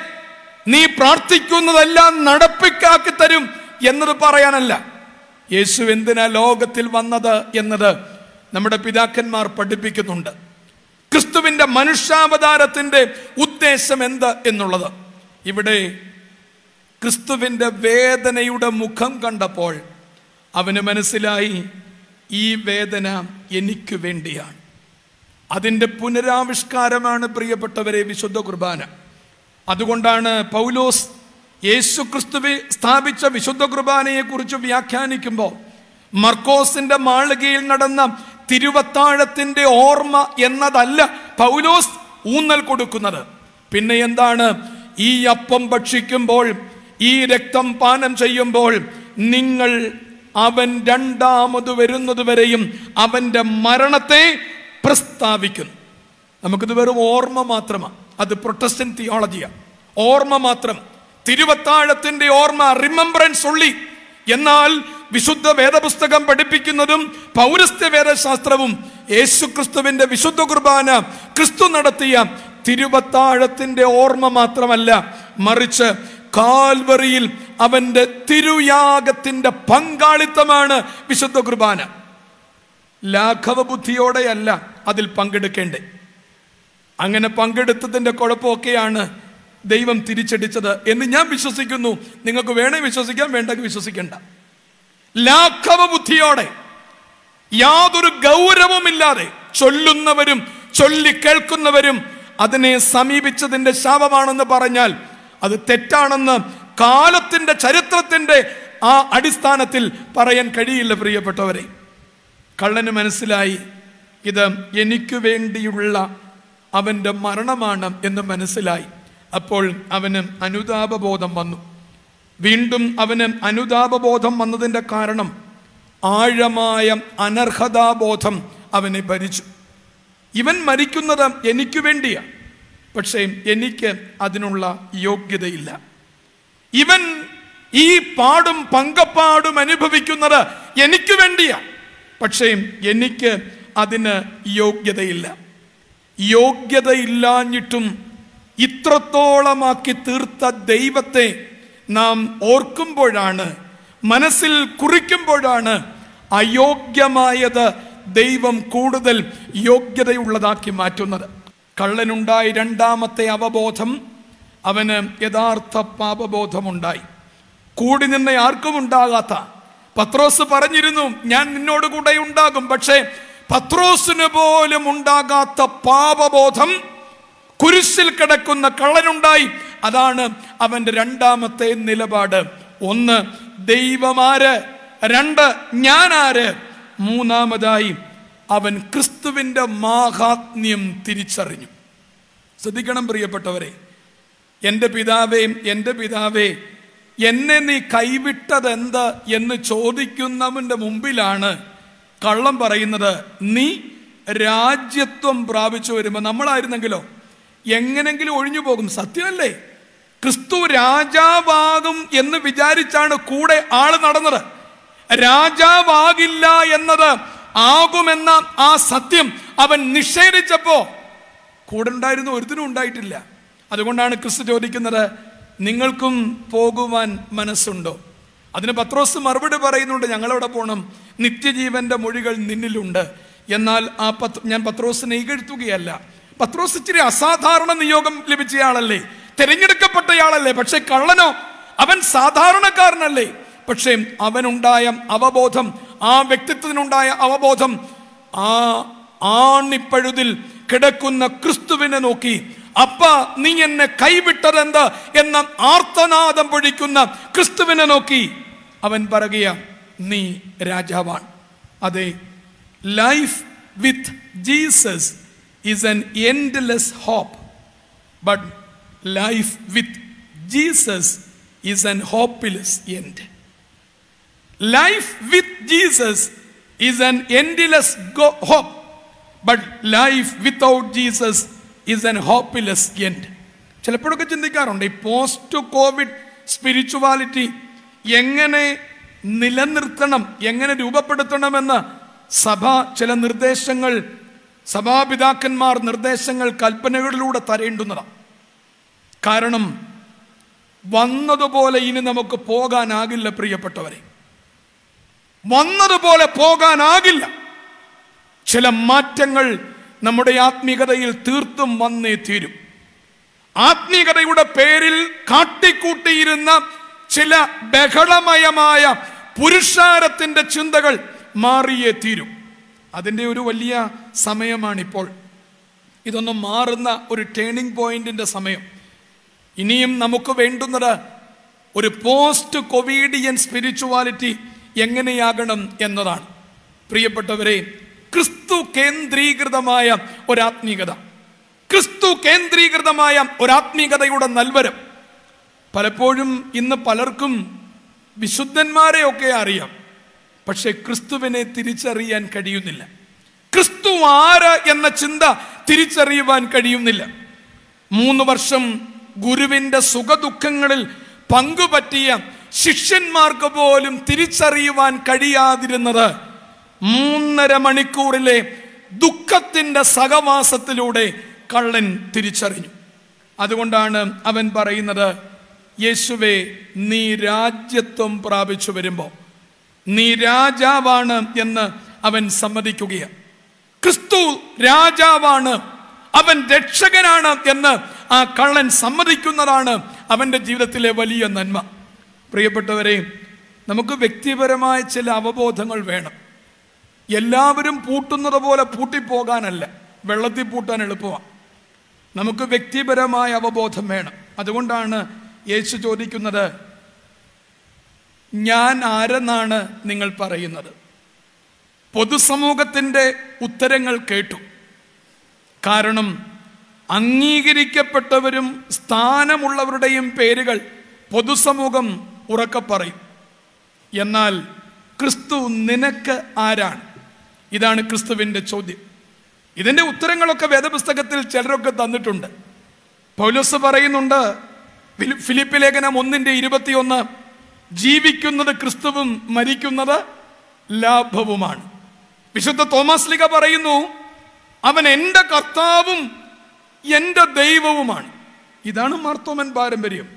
S1: നീ പ്രാർത്ഥിക്കുന്നതെല്ലാം നടപ്പിക്കാക്കി തരും എന്നത് പറയാനല്ല. യേശു എന്തിനാ ലോകത്തിൽ വന്നത് എന്നത് നമ്മുടെ പിതാക്കന്മാർ പഠിപ്പിക്കുന്നുണ്ട്. ക്രിസ്തുവിന്റെ മനുഷ്യാവതാരത്തിന്റെ ഉദ്ദേശം എന്ത് എന്നുള്ളത്? ഇവിടെ ക്രിസ്തുവിന്റെ വേദനയുടെ മുഖം കണ്ടപ്പോൾ അവന് മനസ്സിലായി ഈ വേദന എനിക്ക് വേണ്ടിയാണ്. അതിന്റെ പുനരാവിഷ്കാരമാണ് പ്രിയപ്പെട്ടവരെ വിശുദ്ധ കുർബാന. അതുകൊണ്ടാണ് പൗലോസ് യേശു ക്രിസ്തുവെ സ്ഥാപിച്ച വിശുദ്ധ കുർബാനയെക്കുറിച്ച് വ്യാഖ്യാനിക്കുമ്പോൾ മർക്കോസിന്റെ മാളികയിൽ നടന്ന തിരുവത്താഴത്തിന്റെ ഓർമ്മ എന്നതല്ല പൗലോസ് ഊന്നൽ കൊടുക്കുന്നത്. പിന്നെ എന്താണ്? ഈ അപ്പം ഭക്ഷിക്കുമ്പോൾ ഈ രക്തം പാനം ചെയ്യുമ്പോൾ നിങ്ങൾ അവൻ രണ്ടാമത് വരുന്നത് വരെയും അവന്റെ മരണത്തെ പ്രസ്താവിക്കുന്നു. നമുക്കിത് വെറും ഓർമ്മ മാത്രമാണ് അത് പ്രൊട്ടസ്റ്റൻ തിയോളജിയാണ് ഓർമ്മ മാത്രം. തിരുവത്താഴത്തിന്റെ ഓർമ്മ റിമംബറൻസ് ഉള്ളി എന്നാൽ വിശുദ്ധ വേദപുസ്തകം പഠിപ്പിക്കുന്നതും പൗരസ്ത്യ വേദശാസ്ത്രവും യേശു ക്രിസ്തുവിന്റെ വിശുദ്ധ കുർബാന ക്രിസ്തു നടത്തിയ തിരുവത്താഴത്തിന്റെ ഓർമ്മ മാത്രമല്ല മറിച്ച് കാൽവറിയിൽ അവന്റെ തിരുയാഗത്തിന്റെ പങ്കാളിത്തമാണ് വിശുദ്ധ കുർബാന. ലാഘവ ബുദ്ധിയോടെയല്ല അതിൽ പങ്കെടുക്കേണ്ടേ അങ്ങനെ പങ്കെടുത്തതിന്റെ കുഴപ്പമൊക്കെയാണ് ദൈവം തിരിച്ചടിച്ചത് എന്ന് ഞാൻ വിശ്വസിക്കുന്നു. നിങ്ങൾക്ക് വേണേ വിശ്വസിക്കാം വേണ്ടെങ്കിൽ വിശ്വസിക്കേണ്ട. ലാഘവ ബുദ്ധിയോടെ യാതൊരു ഗൗരവമില്ലാതെ ചൊല്ലുന്നവരും ചൊല്ലി കേൾക്കുന്നവരും അതിനെ സമീപിച്ചതിന്റെ ശാപമാണെന്ന് പറഞ്ഞാൽ അത് തെറ്റാണെന്ന് കാലത്തിന്റെ ചരിത്രത്തിന്റെ ആ അടിസ്ഥാനത്തിൽ പറയാൻ കഴിയില്ല പ്രിയപ്പെട്ടവരെ. കള്ളന് മനസ്സിലായി ഇത് എനിക്ക് വേണ്ടിയുള്ള അവന്റെ മരണമാണ് എന്ന് മനസ്സിലായി. അപ്പോൾ അവന് അനുതാപബോധം വന്നു. വീണ്ടും അവന് അനുതാപബോധം വന്നതിന്റെ കാരണം ആഴമായ അനർഹതാബോധം അവനെ ഭരിച്ചു. ഇവൻ മരിക്കുന്നത് എനിക്ക് വേണ്ടിയാണ് പക്ഷേ എനിക്ക് അതിനുള്ള യോഗ്യതയില്ല. ഇവൻ ഈ പാടും പങ്കപ്പാടും അനുഭവിക്കുന്നത് എനിക്ക് വേണ്ടിയാ പക്ഷേ എനിക്ക് അതിന് യോഗ്യതയില്ല. യോഗ്യതയില്ലാഞ്ഞിട്ടും ഇത്രത്തോളമാക്കി തീർത്ത ദൈവത്തെ നാം ഓർക്കുമ്പോഴാണ് മനസ്സിൽ കുറിക്കുമ്പോഴാണ് അയോഗ്യമായത് ദൈവം കൂടുതൽ യോഗ്യതയുള്ളതാക്കി മാറ്റുന്നത്. കള്ളനുണ്ടായി രണ്ടാമത്തെ അവബോധം അവന് യഥാർത്ഥ പാപബോധമുണ്ടായി. കൂടി നിന്ന ആർക്കും ഉണ്ടാകാത്ത. പത്രോസ് പറഞ്ഞിരുന്നു ഞാൻ നിന്നോട് കൂടെ ഉണ്ടാകും പക്ഷേ പത്രോസിന് പോലും ഉണ്ടാകാത്ത പാപബോധം കുരിശിൽ കിടക്കുന്ന കള്ളനുണ്ടായി. അതാണ് അവന്റെ രണ്ടാമത്തെ നിലപാട്. ഒന്ന് ദൈവമാര്. രണ്ട് ഞാനാര്. മൂന്നാമതായി അവൻ ക്രിസ്തുവിന്റെ മാഹാത്മ്യം തിരിച്ചറിഞ്ഞു. ശ്രദ്ധിക്കണം പ്രിയപ്പെട്ടവരെ. എന്റെ പിതാവേ എന്റെ പിതാവേ എന്നെ നീ കൈവിട്ടതെന്ത് എന്ന് ചോദിക്കുന്നവന്റെ മുമ്പിലാണ് കള്ളം പറയുന്നത്. നീ രാജ്യത്വം പ്രാപിച്ചു വരുമ്പോൾ നമ്മളായിരുന്നെങ്കിലോ? എങ്ങനെങ്കിലും ഒഴിഞ്ഞു പോകും സത്യമല്ലേ? ക്രിസ്തു രാജാവാകും എന്ന് വിചാരിച്ചാണ് കൂടെ ആൾ നടന്നത്. രാജാവാകില്ല എന്നത് ആകുമെന്ന ആ സത്യം അവൻ നിഷേധിച്ചപ്പോ കൂടെ ഉണ്ടായിരുന്ന ഒരുത്തിനും ഉണ്ടായിട്ടില്ല. അതുകൊണ്ടാണ് ക്രിസ്തു ചോദിക്കുന്നത് നിങ്ങൾക്കും പോകുവാൻ മനസ്സുണ്ടോ? അതിന് പത്രോസ് മറുപടി പറയുന്നുണ്ട് ഞങ്ങളവിടെ പോകണം നിത്യജീവന്റെ മൊഴികൾ നിന്നിലുണ്ട്. എന്നാൽ ആ പത്ര ഞാൻ പത്രോസിനെ ഇകഴ്ത്തുകയല്ല പത്രോസ് ഇച്ചിരി അസാധാരണ നിയോഗം ലഭിച്ചയാളല്ലേ? തിരഞ്ഞെടുക്കപ്പെട്ടയാളല്ലേ? പക്ഷെ കള്ളനോ? അവൻ സാധാരണക്കാരനല്ലേ? പക്ഷേ അവനുണ്ടായ അവബോധം ആ വ്യക്തിത്വത്തിനുണ്ടായ അവബോധം ആ ആണിപ്പഴുതിൽ കിടക്കുന്ന ക്രിസ്തുവിനെ നോക്കി അപ്പ നീ എന്നെ കൈവിട്ടതെന്ത്? എന്ന ആർത്തനാദം പൊഴിക്കുന്ന ക്രിസ്തുവിനെ നോക്കി അവൻ പറയുക നീ രാജാവാണ്. അതെ life with Jesus is an endless hope but life with Jesus is an hopeless end life with Jesus is an endless hope but life without Jesus is an hopeless end ചിലപ്പോഴൊക്കെ ചിന്തിക്കാറുണ്ട് ഈ പോസ്റ്റ് കോവിഡ് സ്പിരിച്വാലിറ്റി എങ്ങനെ നിലനിർത്തണം എങ്ങനെ രൂപപ്പെടുത്തണമെന്ന് സഭ ചില നിർദ്ദേശങ്ങൾ സഭാപിതാക്കന്മാർ നിർദ്ദേശങ്ങൾ കൽപ്പനകളിലൂടെ തരേണ്ടുന്നതാണ്. കാരണം വന്നതുപോലെ ഇനി നമുക്ക് പോകാനാകില്ല പ്രിയപ്പെട്ടവരെ. വന്നതുപോലെ പോകാനാകില്ല. ചില മാറ്റങ്ങൾ നമ്മുടെ ആത്മീകതയിൽ തീർത്തും വന്നേ തീരും. ആത്മീകതയുടെ പേരിൽ കാട്ടിക്കൂട്ടിയിരുന്ന ചില ബഹളമയമായ പുരുഷാരത്തിന്റെ ചിന്തകൾ മാറിയേ തീരും. അതിന്റെ ഒരു വലിയ സമയമാണിപ്പോൾ. ഇതൊന്നും മാറുന്ന ഒരു ടേണിംഗ് പോയിന്റിന്റെ സമയം. ഇനിയും നമുക്ക് വേണ്ടുന്നത് ഒരു പോസ്റ്റ് കൊവിഡിയൻ സ്പിരിച്വാലിറ്റി എങ്ങനെയാകണം എന്നതാണ്. പ്രിയപ്പെട്ടവരെ ക്രിസ്തു കേന്ദ്രീകൃതമായ ഒരാത്മീകത. ക്രിസ്തു കേന്ദ്രീകൃതമായ ഒരാത്മീകതയുടെ നൽവരം. പലപ്പോഴും ഇന്ന് പലർക്കും വിശുദ്ധന്മാരെയൊക്കെ അറിയാം. പക്ഷെ ക്രിസ്തുവിനെ തിരിച്ചറിയാൻ കഴിയുന്നില്ല. ക്രിസ്തു ആര് എന്ന ചിന്ത തിരിച്ചറിയുവാൻ കഴിയുന്നില്ല. മൂന്ന് വർഷം ഗുരുവിന്റെ സുഖദുഃഖങ്ങളിൽ പങ്കുപറ്റിയ ശിഷ്യന്മാർക്ക് പോലും തിരിച്ചറിയുവാൻ കഴിയാതിരുന്നത് മൂന്നര മണിക്കൂറിലെ ദുഃഖത്തിന്റെ സഹവാസത്തിലൂടെ കള്ളൻ തിരിച്ചറിഞ്ഞു. അതുകൊണ്ടാണ് അവൻ പറയുന്നത് യേശുവെ നീ രാജ്യത്വം പ്രാപിച്ചു വരുമ്പോൾ നീ രാജാവാണ് എന്ന് അവൻ സമ്മതിക്കുകയാണ്. ക്രിസ്തു രാജാവാണ്. അവൻ രക്ഷകനാണ് എന്ന് ആ കള്ളൻ സമ്മതിക്കുന്നതാണ് അവന്റെ ജീവിതത്തിലെ വലിയ നന്മ. പ്രിയപ്പെട്ടവരെ നമുക്ക് വ്യക്തിപരമായ ചില അവബോധങ്ങൾ വേണം. എല്ലാവരും പൂട്ടുന്നത് പോലെ പൂട്ടിപ്പോകാനല്ല. വെള്ളത്തിൽ പൂട്ടാൻ എളുപ്പമാണ് നമുക്ക് വ്യക്തിപരമായ അവബോധം വേണം. അതുകൊണ്ടാണ് യേശു ചോദിക്കുന്നത് ഞാൻ ആരെന്നാണ് നിങ്ങൾ പറയുന്നത്? പൊതുസമൂഹത്തിന്റെ ഉത്തരങ്ങൾ കേട്ടു. കാരണം അംഗീകരിക്കപ്പെട്ടവരും സ്ഥാനമുള്ളവരുടെയും പേരുകൾ പൊതുസമൂഹം ഉറക്കെ പറയും. എന്നാൽ ക്രിസ്തു നിനക്ക് ആരാണ്? ഇതാണ് ക്രിസ്തുവിന്റെ ചോദ്യം. ഇതിന്റെ ഉത്തരങ്ങളൊക്കെ വേദപുസ്തകത്തിൽ ചിലരൊക്കെ തന്നിട്ടുണ്ട്. പൗലോസ് പറയുന്നുണ്ട് ഫിലി- ഫിലിപ്പ് ലേഖനം ഒന്നിന്റെ ഇരുപത്തിയൊന്ന് ജീവിക്കുന്നത് ക്രിസ്തുവും മരിക്കുന്നത് ലാഭവുമാണ്. വിശുദ്ധ തോമസ് ലിഗ പറയുന്നു അവൻ എന്റെ കർത്താവും എന്റെ ദൈവവുമാണ്. ഇതാണ് മാർത്തോമൻ പാരമ്പര്യം.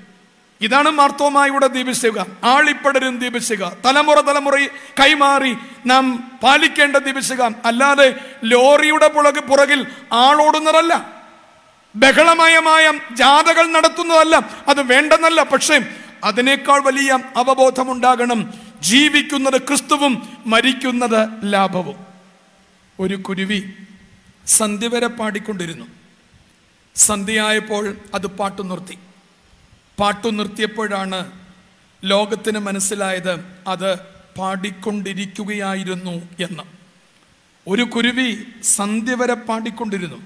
S1: ഇതാണ് മാർത്തോമായുടെ ദീപശിക. ആളിപ്പടരും ദീപശിക. തലമുറ തലമുറ കൈമാറി നാം പാലിക്കേണ്ട ദീപശിക. അല്ലാതെ ലോറിയുടെ പുറകെ പുറകിൽ ആളോടുന്നതല്ല. ബഹളമയമായ ജാഥകൾ നടത്തുന്നതല്ല. അത് വേണ്ടെന്നല്ല. പക്ഷേ അതിനേക്കാൾ വലിയ അവബോധമുണ്ടാകണം. ജീവിക്കുന്നത് ക്രിസ്തുവും മരിക്കുന്നത് ലാഭവും. ഒരു കുരുവി സന്ധ്യ വരെ പാടിക്കൊണ്ടിരുന്നു. സന്ധ്യയായപ്പോൾ അത് പാട്ടു നിർത്തി. പാട്ടു നിർത്തിയപ്പോഴാണ് ലോകത്തിന് മനസ്സിലായത് അത് പാടിക്കൊണ്ടിരിക്കുകയായിരുന്നു എന്ന്. ഒരു കുരുവി സന്ധ്യ വരെ പാടിക്കൊണ്ടിരുന്നു.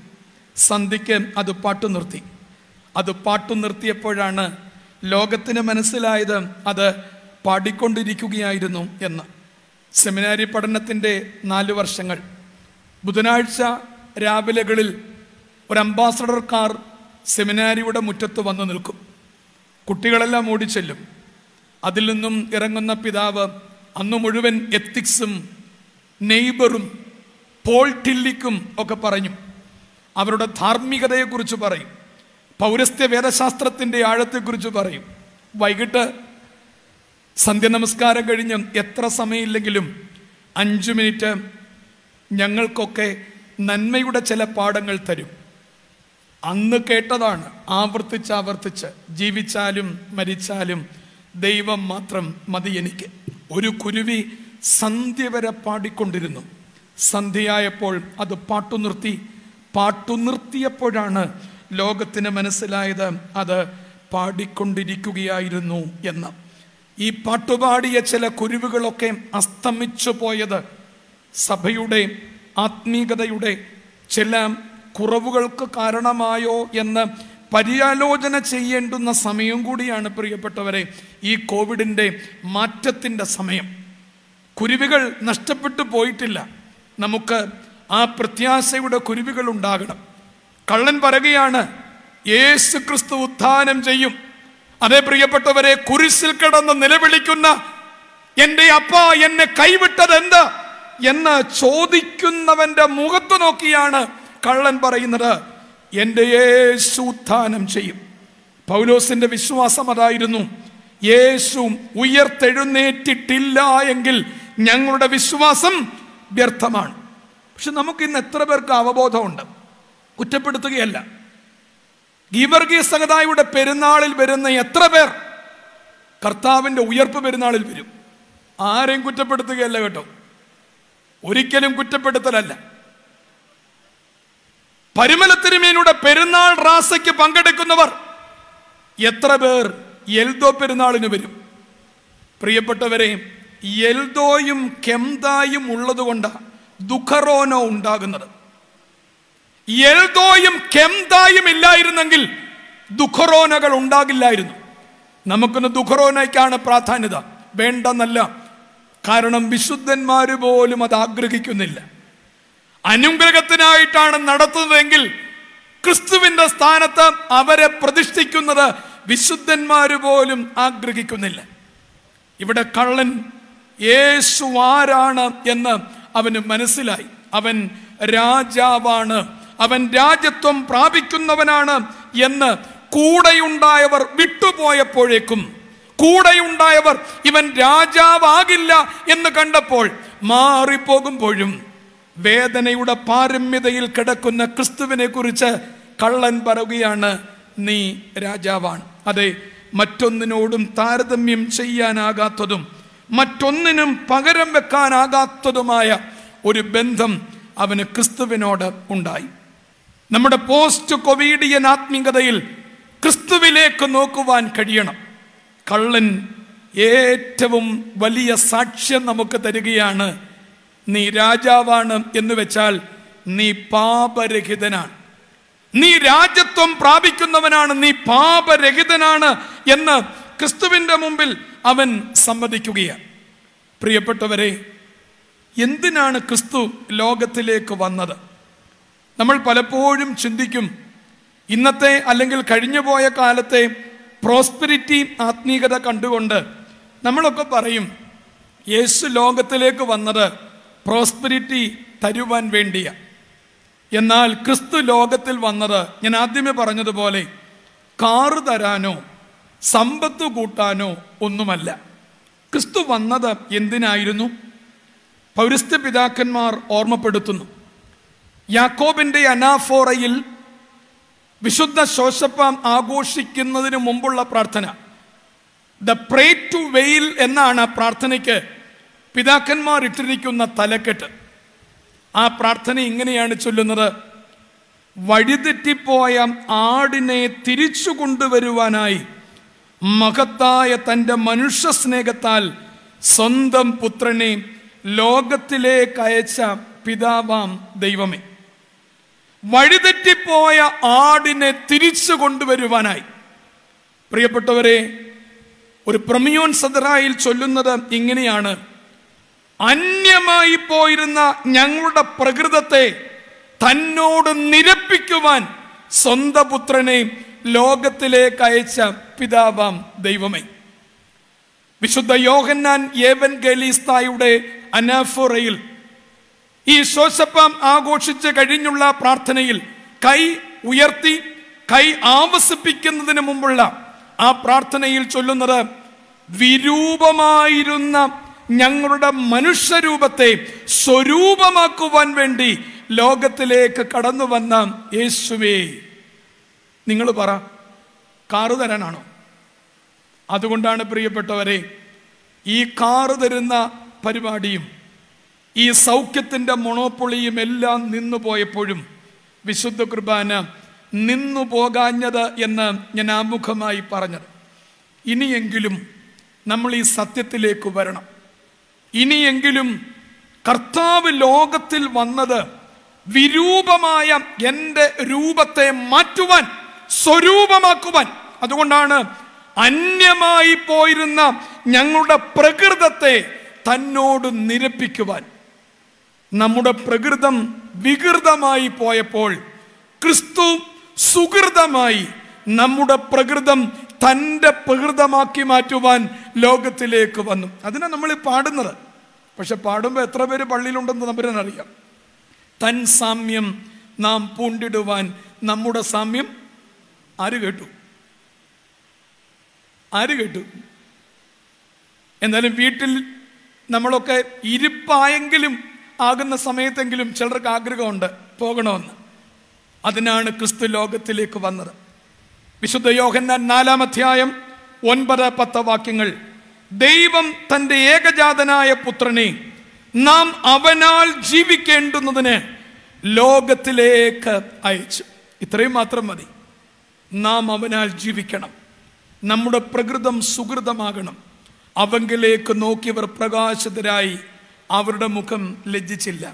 S1: സന്ധ്യയ്ക്ക് അത് പാട്ടു നിർത്തി. അത് പാട്ടു നിർത്തിയപ്പോഴാണ് ലോകത്തിന് മനസ്സിലായത് അത് പാടിക്കൊണ്ടിരിക്കുകയായിരുന്നു എന്ന്. സെമിനാരി പഠനത്തിന്റെ നാല് വർഷങ്ങൾ. ബുധനാഴ്ച രാവിലെകളിൽ ഒരു അംബാസഡർ കാർ സെമിനാരിയുടെ മുറ്റത്ത് വന്നു നിൽക്കും. കുട്ടികളെല്ലാം ഓടിച്ചെല്ലും. അതിൽ നിന്നും ഇറങ്ങുന്ന പിതാവ് അന്ന് മുഴുവൻ എത്തിക്സും നെയ്ബറും പോൾ ടില്ലിക്കും ഒക്കെ പറഞ്ഞു. അവരുടെ ധാർമ്മികതയെക്കുറിച്ച് പറയും. പൗരസ്ത്യ വേദശാസ്ത്രത്തിന്റെ ആഴത്തെക്കുറിച്ച് പറയും. വൈകിട്ട് സന്ധ്യ നമസ്കാരം കഴിഞ്ഞ് എത്ര സമയമില്ലെങ്കിലും അഞ്ചു മിനിറ്റ് ഞങ്ങൾക്കൊക്കെ നന്മയുടെ ചില പാഠങ്ങൾ തരും. അന്ന് കേട്ടതാണ് ആവർത്തിച്ച് ആവർത്തിച്ച് ജീവിച്ചാലും മരിച്ചാലും ദൈവം മാത്രം മതി എനിക്ക്. ഒരു കുരുവി സന്ധ്യ വരെ പാടിക്കൊണ്ടിരുന്നു. സന്ധ്യയായപ്പോൾ അത് പാട്ടു നിർത്തി. പാട്ടു നിർത്തിയപ്പോഴാണ് ലോകത്തിന് മനസ്സിലായത് അത് പാടിക്കൊണ്ടിരിക്കുകയായിരുന്നു എന്ന്. ഈ പാട്ടുപാടിയ ചില കുരുവുകളൊക്കെ അസ്തമിച്ചു പോയത് സഭയുടെ ആത്മീകതയുടെ ചില കുറവുകൾക്ക് കാരണമായോ എന്ന് പര്യാലോചന ചെയ്യേണ്ടുന്ന സമയം കൂടിയാണ് പ്രിയപ്പെട്ടവരെ ഈ കോവിഡിന്റെ മാറ്റത്തിന്റെ സമയം. കുരുവികൾ നഷ്ടപ്പെട്ടു പോയിട്ടില്ല. നമുക്ക് ആ പ്രത്യാശയുടെ കുരുവികൾ ഉണ്ടാകണം. കള്ളൻ പറയുകയാണ് യേശു ക്രിസ്തു ഉത്ഥാനം ചെയ്യും. അതേ പ്രിയപ്പെട്ടവരെ കുരിശിൽ കിടന്ന് നിലവിളിക്കുന്ന എന്റെ അപ്പ എന്നെ കൈവിട്ടത് എന്ത് എന്ന് ചോദിക്കുന്നവന്റെ മുഖത്ത് നോക്കിയാണ് കള്ളൻ പറയുന്നത്. എന്റെ യേശു ഉത്ഥാനം ചെയ്യും. പൗലോസിന്റെ വിശ്വാസം അതായിരുന്നു. യേശു ഉയർത്തെഴുന്നേറ്റിട്ടില്ല എങ്കിൽ ഞങ്ങളുടെ വിശ്വാസം വ്യർത്ഥമാണ്. പക്ഷെ നമുക്ക് ഇന്ന് എത്ര പേർക്ക് അവബോധമുണ്ട്? കുറ്റപ്പെടുത്തുകയല്ല. ഗീവർഗീയ സഹതായുടെ പെരുന്നാളിൽ വരുന്ന എത്ര പേർ കർത്താവിന്റെ ഉയർപ്പ് പെരുന്നാളിൽ വരും? ആരെയും കുറ്റപ്പെടുത്തുകയല്ല കേട്ടോ. ഒരിക്കലും കുറ്റപ്പെടുത്തലല്ല. പരിമലത്തിരുമേനയുടെ പെരുന്നാൾ റാസയ്ക്ക് പങ്കെടുക്കുന്നവർ എത്ര പേർ എൽദോ പെരുന്നാളിന് വരും? പ്രിയപ്പെട്ടവരെ എൽദോയും കെംദായും ഉള്ളതുകൊണ്ടാണ് ദുഃഖറോനോ ഉണ്ടാകുന്നത്. എൽദോയും കെംദായും ഇല്ലായിരുന്നെങ്കിൽ ദുഃഖറോനകൾ ഉണ്ടാകില്ലായിരുന്നു. നമുക്കൊന്ന് ദുഃഖറോനയ്ക്കാണ് പ്രാധാന്യത. വേണ്ടെന്നല്ല. കാരണം വിശുദ്ധന്മാര് പോലും അത് ആഗ്രഹിക്കുന്നില്ല. അനുഗ്രഹത്തിനായിട്ടാണ് നടത്തുന്നതെങ്കിൽ ക്രിസ്തുവിന്റെ സ്ഥാനത്ത് അവരെ പ്രതിഷ്ഠിക്കുന്നത് വിശുദ്ധന്മാര് പോലും ആഗ്രഹിക്കുന്നില്ല. ഇവിടെ കള്ളൻ യേശു ആരാണ് എന്ന് അവന് മനസ്സിലായി. അവൻ രാജാവാണ്. അവൻ രാജ്യത്വം പ്രാപിക്കുന്നവനാണ് എന്ന് കൂടെയുണ്ടായവർ വിട്ടുപോയപ്പോഴേക്കും കൂടെയുണ്ടായവർ ഇവൻ രാജാവാകില്ല എന്ന് കണ്ടപ്പോൾ മാറിപ്പോകുമ്പോഴും വേദനയുടെ പാരമ്യതയിൽ കിടക്കുന്ന ക്രിസ്തുവിനെ കുറിച്ച് കള്ളൻ പറയുകയാണ് നീ രാജാവാണ്. അതെ മറ്റൊന്നിനോടും താരതമ്യം ചെയ്യാനാകാത്തതും മറ്റൊന്നിനും പകരം വെക്കാനാകാത്തതുമായ ഒരു ബന്ധം അവന് ക്രിസ്തുവിനോട് ഉണ്ടായി. നമ്മുടെ പോസ്റ്റ് കൊവിഡിയൻ ആത്മീകതയിൽ ക്രിസ്തുവിലേക്ക് നോക്കുവാൻ കഴിയണം. കള്ളൻ ഏറ്റവും വലിയ സാക്ഷ്യം നമുക്ക് തരികയാണ് നീ രാജാവാണ് എന്ന് വെച്ചാൽ നീ പാപരഹിതനാണ്. നീ രാജ്യത്വം പ്രാപിക്കുന്നവനാണ് നീ പാപരഹിതനാണ് എന്ന് ക്രിസ്തുവിന്റെ മുമ്പിൽ അവൻ സമ്മതിക്കുകയാണ്. പ്രിയപ്പെട്ടവരെ എന്തിനാണ് ക്രിസ്തു ലോകത്തിലേക്ക് വന്നത്? നമ്മൾ പലപ്പോഴും ചിന്തിക്കും ഇന്നത്തെ അല്ലെങ്കിൽ കഴിഞ്ഞുപോയ കാലത്തെ പ്രോസ്പെരിറ്റി ആത്മീകത കണ്ടുകൊണ്ട് നമ്മളൊക്കെ പറയും യേശു ലോകത്തിലേക്ക് വന്നത് പ്രോസ്പെരിറ്റി തരുവാൻ വേണ്ടിയ. എന്നാൽ ക്രിസ്തു ലോകത്തിൽ വന്നത് ഞാൻ ആദ്യമേ പറഞ്ഞതുപോലെ കാറ് തരാനോ സമ്പത്ത് കൂട്ടാനോ ഒന്നുമല്ല. ക്രിസ്തു വന്നത് എന്തിനായിരുന്നു? പൗരസ്ത്യ പിതാക്കന്മാർ ഓർമ്മപ്പെടുത്തുന്നു. യാക്കോബിന്റെ അനാഫോറയിൽ വിശുദ്ധ ശോശപ്പം ആഘോഷിക്കുന്നതിന് മുമ്പുള്ള പ്രാർത്ഥന. ദ പ്രേ ടു വെയിൽ എന്നാണ് പ്രാർത്ഥനയ്ക്ക് പിതാക്കന്മാർ ഇട്ടിരിക്കുന്ന തലക്കെട്ട്. ആ പ്രാർത്ഥന ഇങ്ങനെയാണ് ചൊല്ലുന്നത്. വഴിതെറ്റിപ്പോയ ആടിനെ തിരിച്ചു കൊണ്ടുവരുവാനായി മഹത്തായ തന്റെ മനുഷ്യ സ്നേഹത്താൽ സ്വന്തം പുത്രനെ ലോകത്തിലേക്ക് അയച്ച പിതാവാം ദൈവമേ. വഴിതെറ്റിപ്പോയ ആടിനെ തിരിച്ചു കൊണ്ടുവരുവാനായി. പ്രിയപ്പെട്ടവരെ ഒരു പ്രമിയോൻ സദറായിൽ ചൊല്ലുന്നത് ഇങ്ങനെയാണ്. അന്യമായി പോയിരുന്ന ഞങ്ങളുടെ പ്രകൃതത്തെ തന്നോട് നിരപ്പിക്കുവാൻ സ്വന്തം പുത്രനെ ലോകത്തിലേക്ക് അയച്ച പിതാവാം ദൈവമേ. വിശുദ്ധ യോഹന്നാൻ ഏവൻ ഗലീസ്തായുടെ അനാഫോറയിൽ ഈ ശോശപ്പം ആഘോഷിച്ച് കഴിഞ്ഞുള്ള പ്രാർത്ഥനയിൽ കൈ ഉയർത്തി കൈ ആവസിപ്പിക്കുന്നതിന് മുമ്പുള്ള ആ പ്രാർത്ഥനയിൽ ചൊല്ലുന്നത് വിരൂപമായിരുന്ന ഞങ്ങളുടെ മനുഷ്യരൂപത്തെ സ്വരൂപമാക്കുവാൻ വേണ്ടി ലോകത്തിലേക്ക് കടന്നു വന്ന യേശുവേ. നിങ്ങൾ പറ കാറ് തരാനാണോ? അതുകൊണ്ടാണ് പ്രിയപ്പെട്ടവരെ ഈ കാറ് തരുന്ന പരിപാടിയും ഈ സൗഖ്യത്തിന്റെ മൊണോപ്പൊളിയും എല്ലാം നിന്നു പോയപ്പോഴും വിശുദ്ധ കുർബാന നിന്നു പോകാഞ്ഞത് എന്ന് ഞാൻ ആമുഖമായി പറഞ്ഞത്. ഇനിയെങ്കിലും നമ്മൾ ഈ സത്യത്തിലേക്ക് വരണം. ഇനിയെങ്കിലും കർത്താവ് ലോകത്തിൽ വന്നത് വിരൂപമായ എന്റെ രൂപത്തെ മാറ്റുവാൻ സ്വരൂപമാക്കുവാൻ. അതുകൊണ്ടാണ് അന്യമായി പോയിരുന്ന ഞങ്ങളുടെ പ്രകൃതത്തെ തന്നോട് നിരപ്പിക്കുവാൻ. നമ്മുടെ പ്രകൃതം വികൃതമായി പോയപ്പോൾ ക്രിസ്തു സുഹൃതമായി നമ്മുടെ പ്രകൃതം തന്റെ പ്രകൃതമാക്കി മാറ്റുവാൻ ലോകത്തിലേക്ക് വന്നു. അതിനാ നമ്മൾ പാടുന്നത്. പക്ഷെ പാടുമ്പോൾ എത്ര പേര് പള്ളിയിലുണ്ടെന്ന് നമ്പരനറിയാം തൻ സാമ്യം നാം പൂണ്ടിടുവാൻ നമ്മുടെ സാമ്യം ആര് കേട്ടു? ആര് കേട്ടു? എന്നാലും വീട്ടിൽ നമ്മളൊക്കെ ഇരിപ്പായെങ്കിലും ആകുന്ന സമയത്തെങ്കിലും ചിലർക്ക് ആഗ്രഹമുണ്ട് പോകണമെന്ന്. അതിനാണ് ക്രിസ്തു ലോകത്തിലേക്ക് വന്നത്. വിശുദ്ധ യോഹന്നാൻ നാലാം അധ്യായം ഒൻപത് പത്ത് വാക്യങ്ങൾ ദൈവം തന്റെ ഏകജാതനായ പുത്രനെ നാം അവനാൽ ജീവിക്കേണ്ടുന്നതിന് ലോകത്തിലേക്ക് അയച്ചു. ഇത്രയും മാത്രം മതി. നാം അവനാൽ ജീവിക്കണം. നമ്മുടെ പ്രകൃതം സുഹൃതമാകണം അവങ്കിലേക്ക് നോക്കിയവർ പ്രകാശിതരായി അവരുടെ മുഖം ലജ്ജിച്ചില്ല.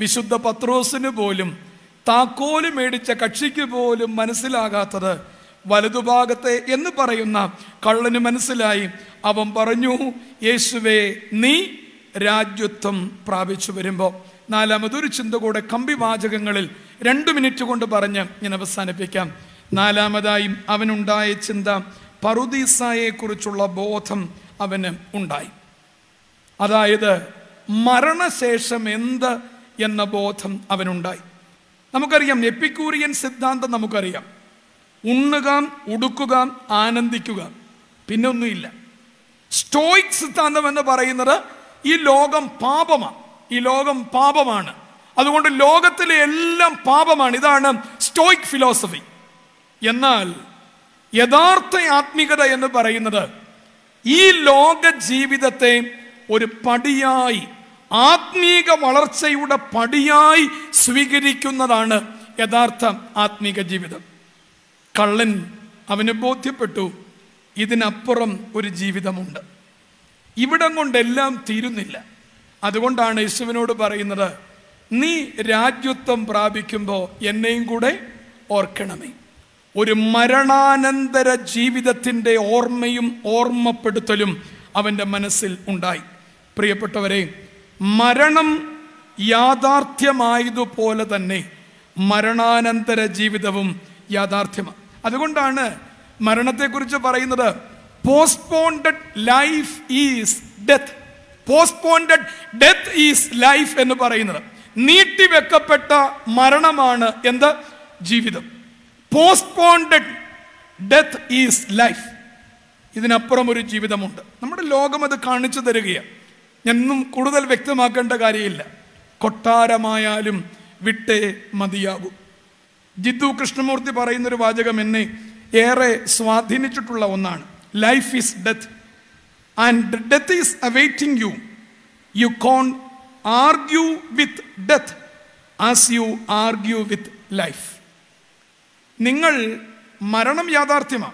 S1: വിശുദ്ധ പത്രോസിന് പോലും താക്കോൽ മേടിച്ച കക്ഷിക്ക് പോലും മനസ്സിലാകാത്തത് വലതുഭാഗത്തെ എന്ന് പറയുന്ന കള്ളന് മനസ്സിലായി. അവൻ പറഞ്ഞു യേശുവേ നീ രാജ്യത്വം പ്രാപിച്ചു വരുമ്പോൾ നാലാമതൊരു ചിന്ത കൂടെ കമ്പി വാചകങ്ങളിൽ രണ്ടു മിനിറ്റ് കൊണ്ട് പറഞ്ഞ് ഞാൻ അവസാനിപ്പിക്കാം. നാലാമതായും അവനുണ്ടായ ചിന്ത പറുദീസായെക്കുറിച്ചുള്ള ബോധം അവന് ഉണ്ടായി. അതായത് മരണശേഷം എന്ത് എന്ന ബോധം അവനുണ്ടായി. നമുക്കറിയാം എപ്പിക്കൂറിയൻ സിദ്ധാന്തം നമുക്കറിയാം. ഉണ്ണുക ഉടുക്കുക ആനന്ദിക്കുക. പിന്നെ ഒന്നുമില്ല സ്റ്റോയിക് സിദ്ധാന്തം എന്ന് പറയുന്നത് ഈ ലോകം പാപമാണ് ഈ ലോകം പാപമാണ്. അതുകൊണ്ട് ലോകത്തിലെ എല്ലാം പാപമാണ്. ഇതാണ് സ്റ്റോയിക് ഫിലോസഫി. എന്നാൽ യഥാർത്ഥ ആത്മീകത എന്ന് പറയുന്നത് ഈ ലോക ജീവിതത്തെ ഒരു പടിയായി ആത്മീക വളർച്ചയുടെ പടിയായി സ്വീകരിക്കുന്നതാണ് യഥാർത്ഥ ആത്മീക ജീവിതം. കള്ളൻ അവന് ബോധ്യപ്പെട്ടു ഇതിനപ്പുറം ഒരു ജീവിതമുണ്ട്. ഇവിടം കൊണ്ടെല്ലാം തീരുന്നില്ല. അതുകൊണ്ടാണ് യേശുവിനോട് പറയുന്നത് നീ രാജ്യത്വം പ്രാപിക്കുമ്പോൾ എന്നെയും കൂടെ ഓർക്കണമേ. ഒരു മരണാനന്തര ജീവിതത്തിന്റെ ഓർമ്മയും ഓർമ്മപ്പെടുത്തലും അവന്റെ മനസ്സിൽ ഉണ്ടായി. പ്രിയപ്പെട്ടവരെ മരണം യാഥാർത്ഥ്യമായതുപോലെ തന്നെ മരണാനന്തര ജീവിതവും യാഥാർത്ഥ്യമാണ് അതുകൊണ്ടാണ് മരണത്തെക്കുറിച്ച് പറയുന്നത് postponed life is death postponed death is life എന്ന് പറയുന്നത്. നീട്ടിവെക്കപ്പെട്ട മരണമാണ് എന്ത്? ജീവിതം. പോസ്റ്റ്പോണ്ടഡ് ഡെത്ത് ഈസ് ലൈഫ് ഇതിനപ്പുറം ഒരു ജീവിതമുണ്ട്. നമ്മുടെ ലോകം അത് കാണിച്ചു തരികയാണ്. ഞാനൊന്നും കൂടുതൽ വ്യക്തമാക്കേണ്ട കാര്യമില്ല. കൊട്ടാരമായാലും വിട്ടേ മതിയാകൂ. ജിദ്ദു കൃഷ്ണമൂർത്തി പറയുന്നൊരു വാചകം എന്നെ ഏറെ സ്വാധീനിച്ചിട്ടുള്ള ഒന്നാണ്. Life is death and death is awaiting you you can argue with death as you argue with life നിങ്ങൾ മരണം യാഥാർത്ഥ്യമാണ്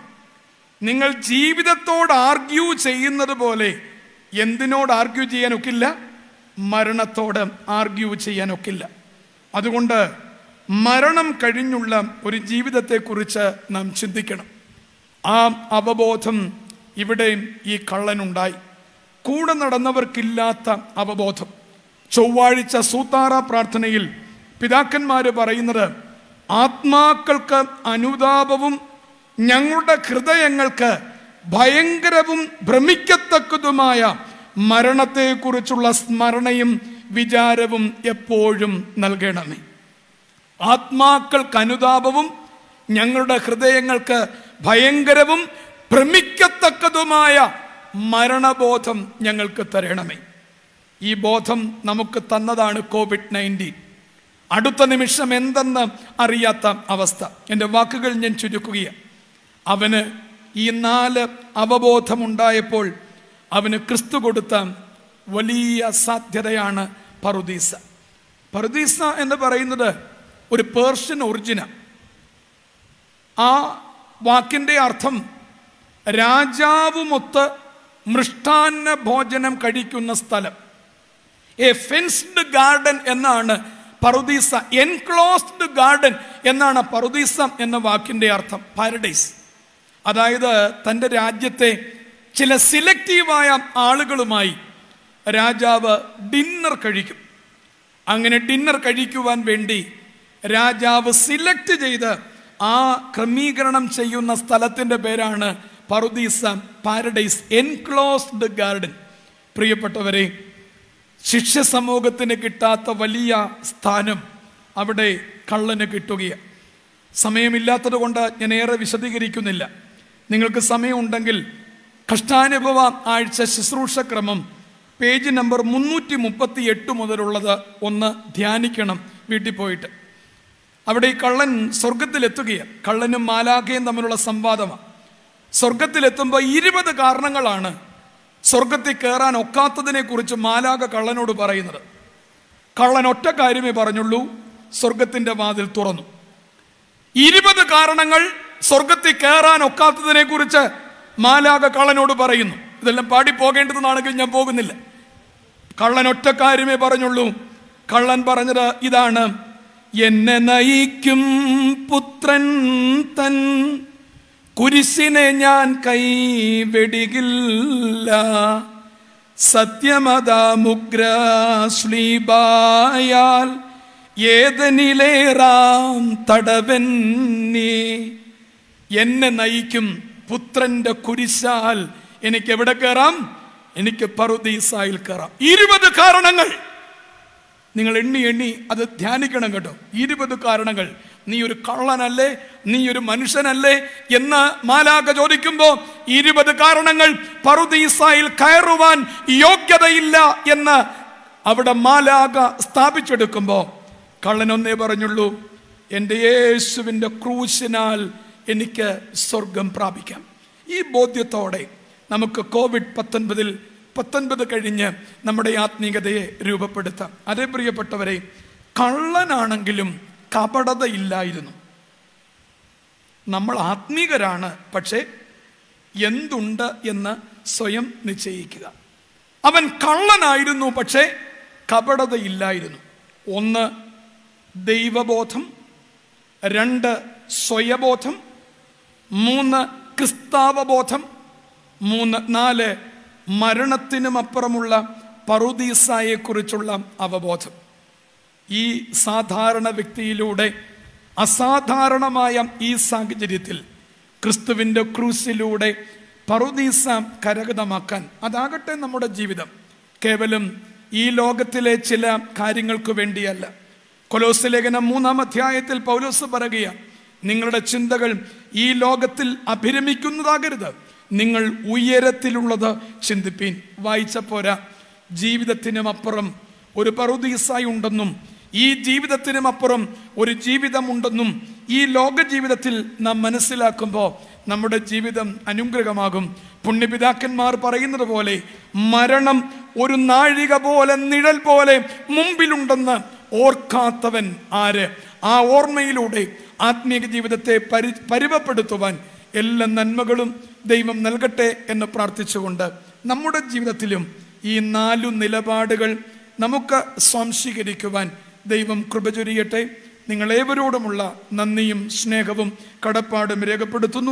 S1: നിങ്ങൾ ജീവിതത്തോട് ആർഗ്യൂ ചെയ്യുന്നത് പോലെ എന്തിനോട് ആർഗ്യൂ ചെയ്യാനൊക്കില്ല? മരണത്തോട് ആർഗ്യൂ ചെയ്യാനൊക്കില്ല. അതുകൊണ്ട് മരണം കഴിഞ്ഞുള്ള ഒരു ജീവിതത്തെക്കുറിച്ച് നാം ചിന്തിക്കണം. ആ അവബോധം ഇവിടെയും ഈ കള്ളനുണ്ടായി. കൂടെ നടന്നവർക്കില്ലാത്ത അവബോധം. ചൊവ്വാഴ്ച സൂത്താറ പ്രാർത്ഥനയിൽ പിതാക്കന്മാർ പറയുന്നത് ആത്മാക്കൾക്ക് അനുതാപവും ഞങ്ങളുടെ ഹൃദയങ്ങൾക്ക് ഭയങ്കരവും ഭ്രമിക്കത്തക്കതുമായ മരണത്തെക്കുറിച്ചുള്ള സ്മരണയും വിചാരവും എപ്പോഴും നൽകണമേ. ആത്മാക്കൾക്ക് അനുതാപവും ഞങ്ങളുടെ ഹൃദയങ്ങൾക്ക് ഭയങ്കരവും ഭ്രമിക്കത്തക്കതുമായ മരണബോധം ഞങ്ങൾക്ക് തരണമേ. ഈ ബോധം നമുക്ക് തന്നതാണ് കോവിഡ് നയന്റീൻ. അടുത്ത നിമിഷം എന്തെന്ന് അറിയാത്ത അവസ്ഥ. എന്റെ വാക്കുകൾ ഞാൻ ചുരുക്കുകയാണ്. അവന് ഈ നാല് അവബോധമുണ്ടായപ്പോൾ അവന് ക്രിസ്തു കൊടുത്ത വലിയ സാധ്യതയാണ് പറുദീസ. പറുദീസ എന്ന് പറയുന്നത് ഒരു പേർഷ്യൻ ഒറിജിന. ആ വാക്കിന്റെ അർത്ഥം രാജാവുമൊത്ത് മൃഷ്ടാന്ന ഭോജനം കഴിക്കുന്ന സ്ഥലം. എ ഫെൻസ്ഡ് ഗാർഡൻ എന്നാണ് പറുദീസ. എൻക്ലോസ്ഡ് ഗാർഡൻ എന്നാണ് പറുദീസ എന്ന വാക്കിന്റെ അർത്ഥം. പാരഡൈസ്. അതായത് തന്റെ രാജ്യത്തെ ചില സിലക്റ്റീവായ ആളുകളുമായി രാജാവ് ഡിന്നർ കഴിക്കും. അങ്ങനെ ഡിന്നർ കഴിക്കുവാൻ വേണ്ടി രാജാവ് സിലക്ട് ചെയ്ത് ആ ക്രമീകരണം ചെയ്യുന്ന സ്ഥലത്തിന്റെ പേരാണ് പറുദീസ പാരഡൈസ് എൻക്ലോസ്ഡ് ഗാർഡൻ പ്രിയപ്പെട്ടവരെ ശിഷ്യ സമൂഹത്തിന് കിട്ടാത്ത വലിയ സ്ഥാനം അവിടെ കള്ളന് കിട്ടുകയാണ്. സമയമില്ലാത്തത് കൊണ്ട് ഞാൻ ഏറെ വിശദീകരിക്കുന്നില്ല. നിങ്ങൾക്ക് സമയമുണ്ടെങ്കിൽ കഷ്ടാനുഭവ ആഴ്ച ശുശ്രൂഷ ക്രമം. പേജ് നമ്പർ മുന്നൂറ്റി മുപ്പത്തി എട്ട് മുതലുള്ളത് ഒന്ന് ധ്യാനിക്കണം വീട്ടിൽ പോയിട്ട്. അവിടെ ഈ കള്ളൻ സ്വർഗത്തിലെത്തുകയാണ്. കള്ളനും മാലാഖയും തമ്മിലുള്ള സംവാദമാണ്. സ്വർഗത്തിലെത്തുമ്പോൾ ഇരുപത് കാരണങ്ങളാണ് സ്വർഗത്തിൽ കയറാൻ ഒക്കാത്തതിനെ കുറിച്ച് മാലാഖ കള്ളനോട് പറയുന്നത്. കള്ളൻ ഒറ്റ കാര്യമേ പറഞ്ഞുള്ളൂ സ്വർഗത്തിന്റെ വാതിൽ തുറന്നു. ഇരുപത് കാരണങ്ങൾ സ്വർഗത്തിൽ കയറാൻ ഒക്കാത്തതിനെ കുറിച്ച് മാലാക കള്ളനോട് പറയുന്നു. ഇതെല്ലാം പാടി പോകേണ്ടതെന്നാണെങ്കിൽ ഞാൻ പോകുന്നില്ല. കള്ളൻ ഒറ്റ കാര്യമേ പറഞ്ഞുള്ളൂ. കള്ളൻ പറഞ്ഞത് ഇതാണ്. എന്നെ നയിക്കും പുത്രൻ തൻ കുരിശിനെ ഞാൻ കൈവെടികില്ല. സത്യമതാമുഗ്ര ശ്ലീബായാൽ ഏതനിലേറാം തടവന്നേ. എന്നെ നയിക്കും പുത്രന്റെ കുരിശാൽ എനിക്ക് എവിടെ കയറാം എനിക്ക് പറുദീസായിൽ കയറാം ഇരുപത് കാരണങ്ങൾ. നിങ്ങൾ എണ്ണി എണ്ണി അത് ധ്യാനിക്കണം കേട്ടോ. ഇരുപത് കാരണങ്ങൾ. നീ ഒരു കള്ളനല്ലേ? നീ ഒരു മനുഷ്യനല്ലേ? എന്ന് മാലാക ചോദിക്കുമ്പോ ഇരുപത് കാരണങ്ങൾ പറുദീസായിൽ കയറുവാൻ യോഗ്യതയില്ല എന്ന് അവിടെ മാലാക സ്ഥാപിച്ചെടുക്കുമ്പോ കള്ളനൊന്നേ പറഞ്ഞുള്ളൂ എന്റെ യേശുവിന്റെ ക്രൂശിനാൽ എനിക്ക് സ്വർഗം പ്രാപിക്കാം. ഈ ബോധ്യത്തോടെ നമുക്ക് കോവിഡ് പത്തൊൻപതിൽ പത്തൊൻപത് കഴിഞ്ഞ് നമ്മുടെ ആത്മീയതയെ രൂപപ്പെടുത്താം. അതേ പ്രിയപ്പെട്ടവരെ കള്ളനാണെങ്കിലും കപടതയില്ലായിരുന്നു. നമ്മൾ ആത്മീകരാണ് പക്ഷേ എന്തുണ്ട് എന്ന് സ്വയം നിശ്ചയിക്കുക. അവൻ കള്ളനായിരുന്നു പക്ഷേ കപടതയില്ലായിരുന്നു. ഒന്ന് ദൈവബോധം രണ്ട് സ്വയബോധം മൂന്ന് ക്രിസ്താവബോധം മൂന്ന് നാല് മരണത്തിനുമപ്പുറമുള്ള പറുദീസായെക്കുറിച്ചുള്ള അവബോധം. ഈ സാധാരണ വ്യക്തിയിലൂടെ അസാധാരണമായ ഈ സാഹചര്യത്തിൽ ക്രിസ്തുവിന്റെ ക്രൂസിലൂടെ പറുദീസ കരഗതമാക്കാൻ അതാകട്ടെ നമ്മുടെ ജീവിതം. കേവലം ഈ ലോകത്തിലെ ചില കാര്യങ്ങൾക്ക് വേണ്ടിയല്ല. കൊലോസ് ലേഖനം മൂന്നാം അധ്യായത്തിൽ പൗലോസ് പറയുകയാണ് നിങ്ങളുടെ ചിന്തകൾ ഈ ലോകത്തിൽ അഭിരമിക്കുന്നതാകരുത്. നിങ്ങൾ ഉയരത്തിലുള്ളത് ചിന്തിപ്പീൻ. വായിച്ച പോരാ. ജീവിതത്തിനും അപ്പുറം ഒരു പറുദീസായി ഉണ്ടെന്നും ഈ ജീവിതത്തിനും അപ്പുറം ഒരു ജീവിതമുണ്ടെന്നും ഈ ലോക ജീവിതത്തിൽ നാം മനസ്സിലാക്കുമ്പോൾ നമ്മുടെ ജീവിതം അനുഗ്രഹമാകും. പുണ്യപിതാക്കന്മാർ പറയുന്നത് പോലെ മരണം ഒരു നാഴിക പോലെ നിഴൽ പോലെ മുമ്പിലുണ്ടെന്ന് ഓർക്കാത്തവൻ ആര്? ആ ഓർമ്മയിലൂടെ ആത്മീയ ജീവിതത്തെ പരി പരിമപ്പെടുത്തുവാൻ എല്ലാ നന്മകളും ദൈവം നൽകട്ടെ എന്ന് പ്രാർത്ഥിച്ചുകൊണ്ട് നമ്മുടെ ജീവിതത്തിലും ഈ നാലു നിലപാടുകൾ നമുക്ക് സ്വാംശീകരിക്കുവാൻ ദൈവം കൃപ ചൊരിയട്ടെ നിങ്ങളേവരോടുമുള്ള നന്ദിയും സ്നേഹവും കടപ്പാടും രേഖപ്പെടുത്തുന്നു.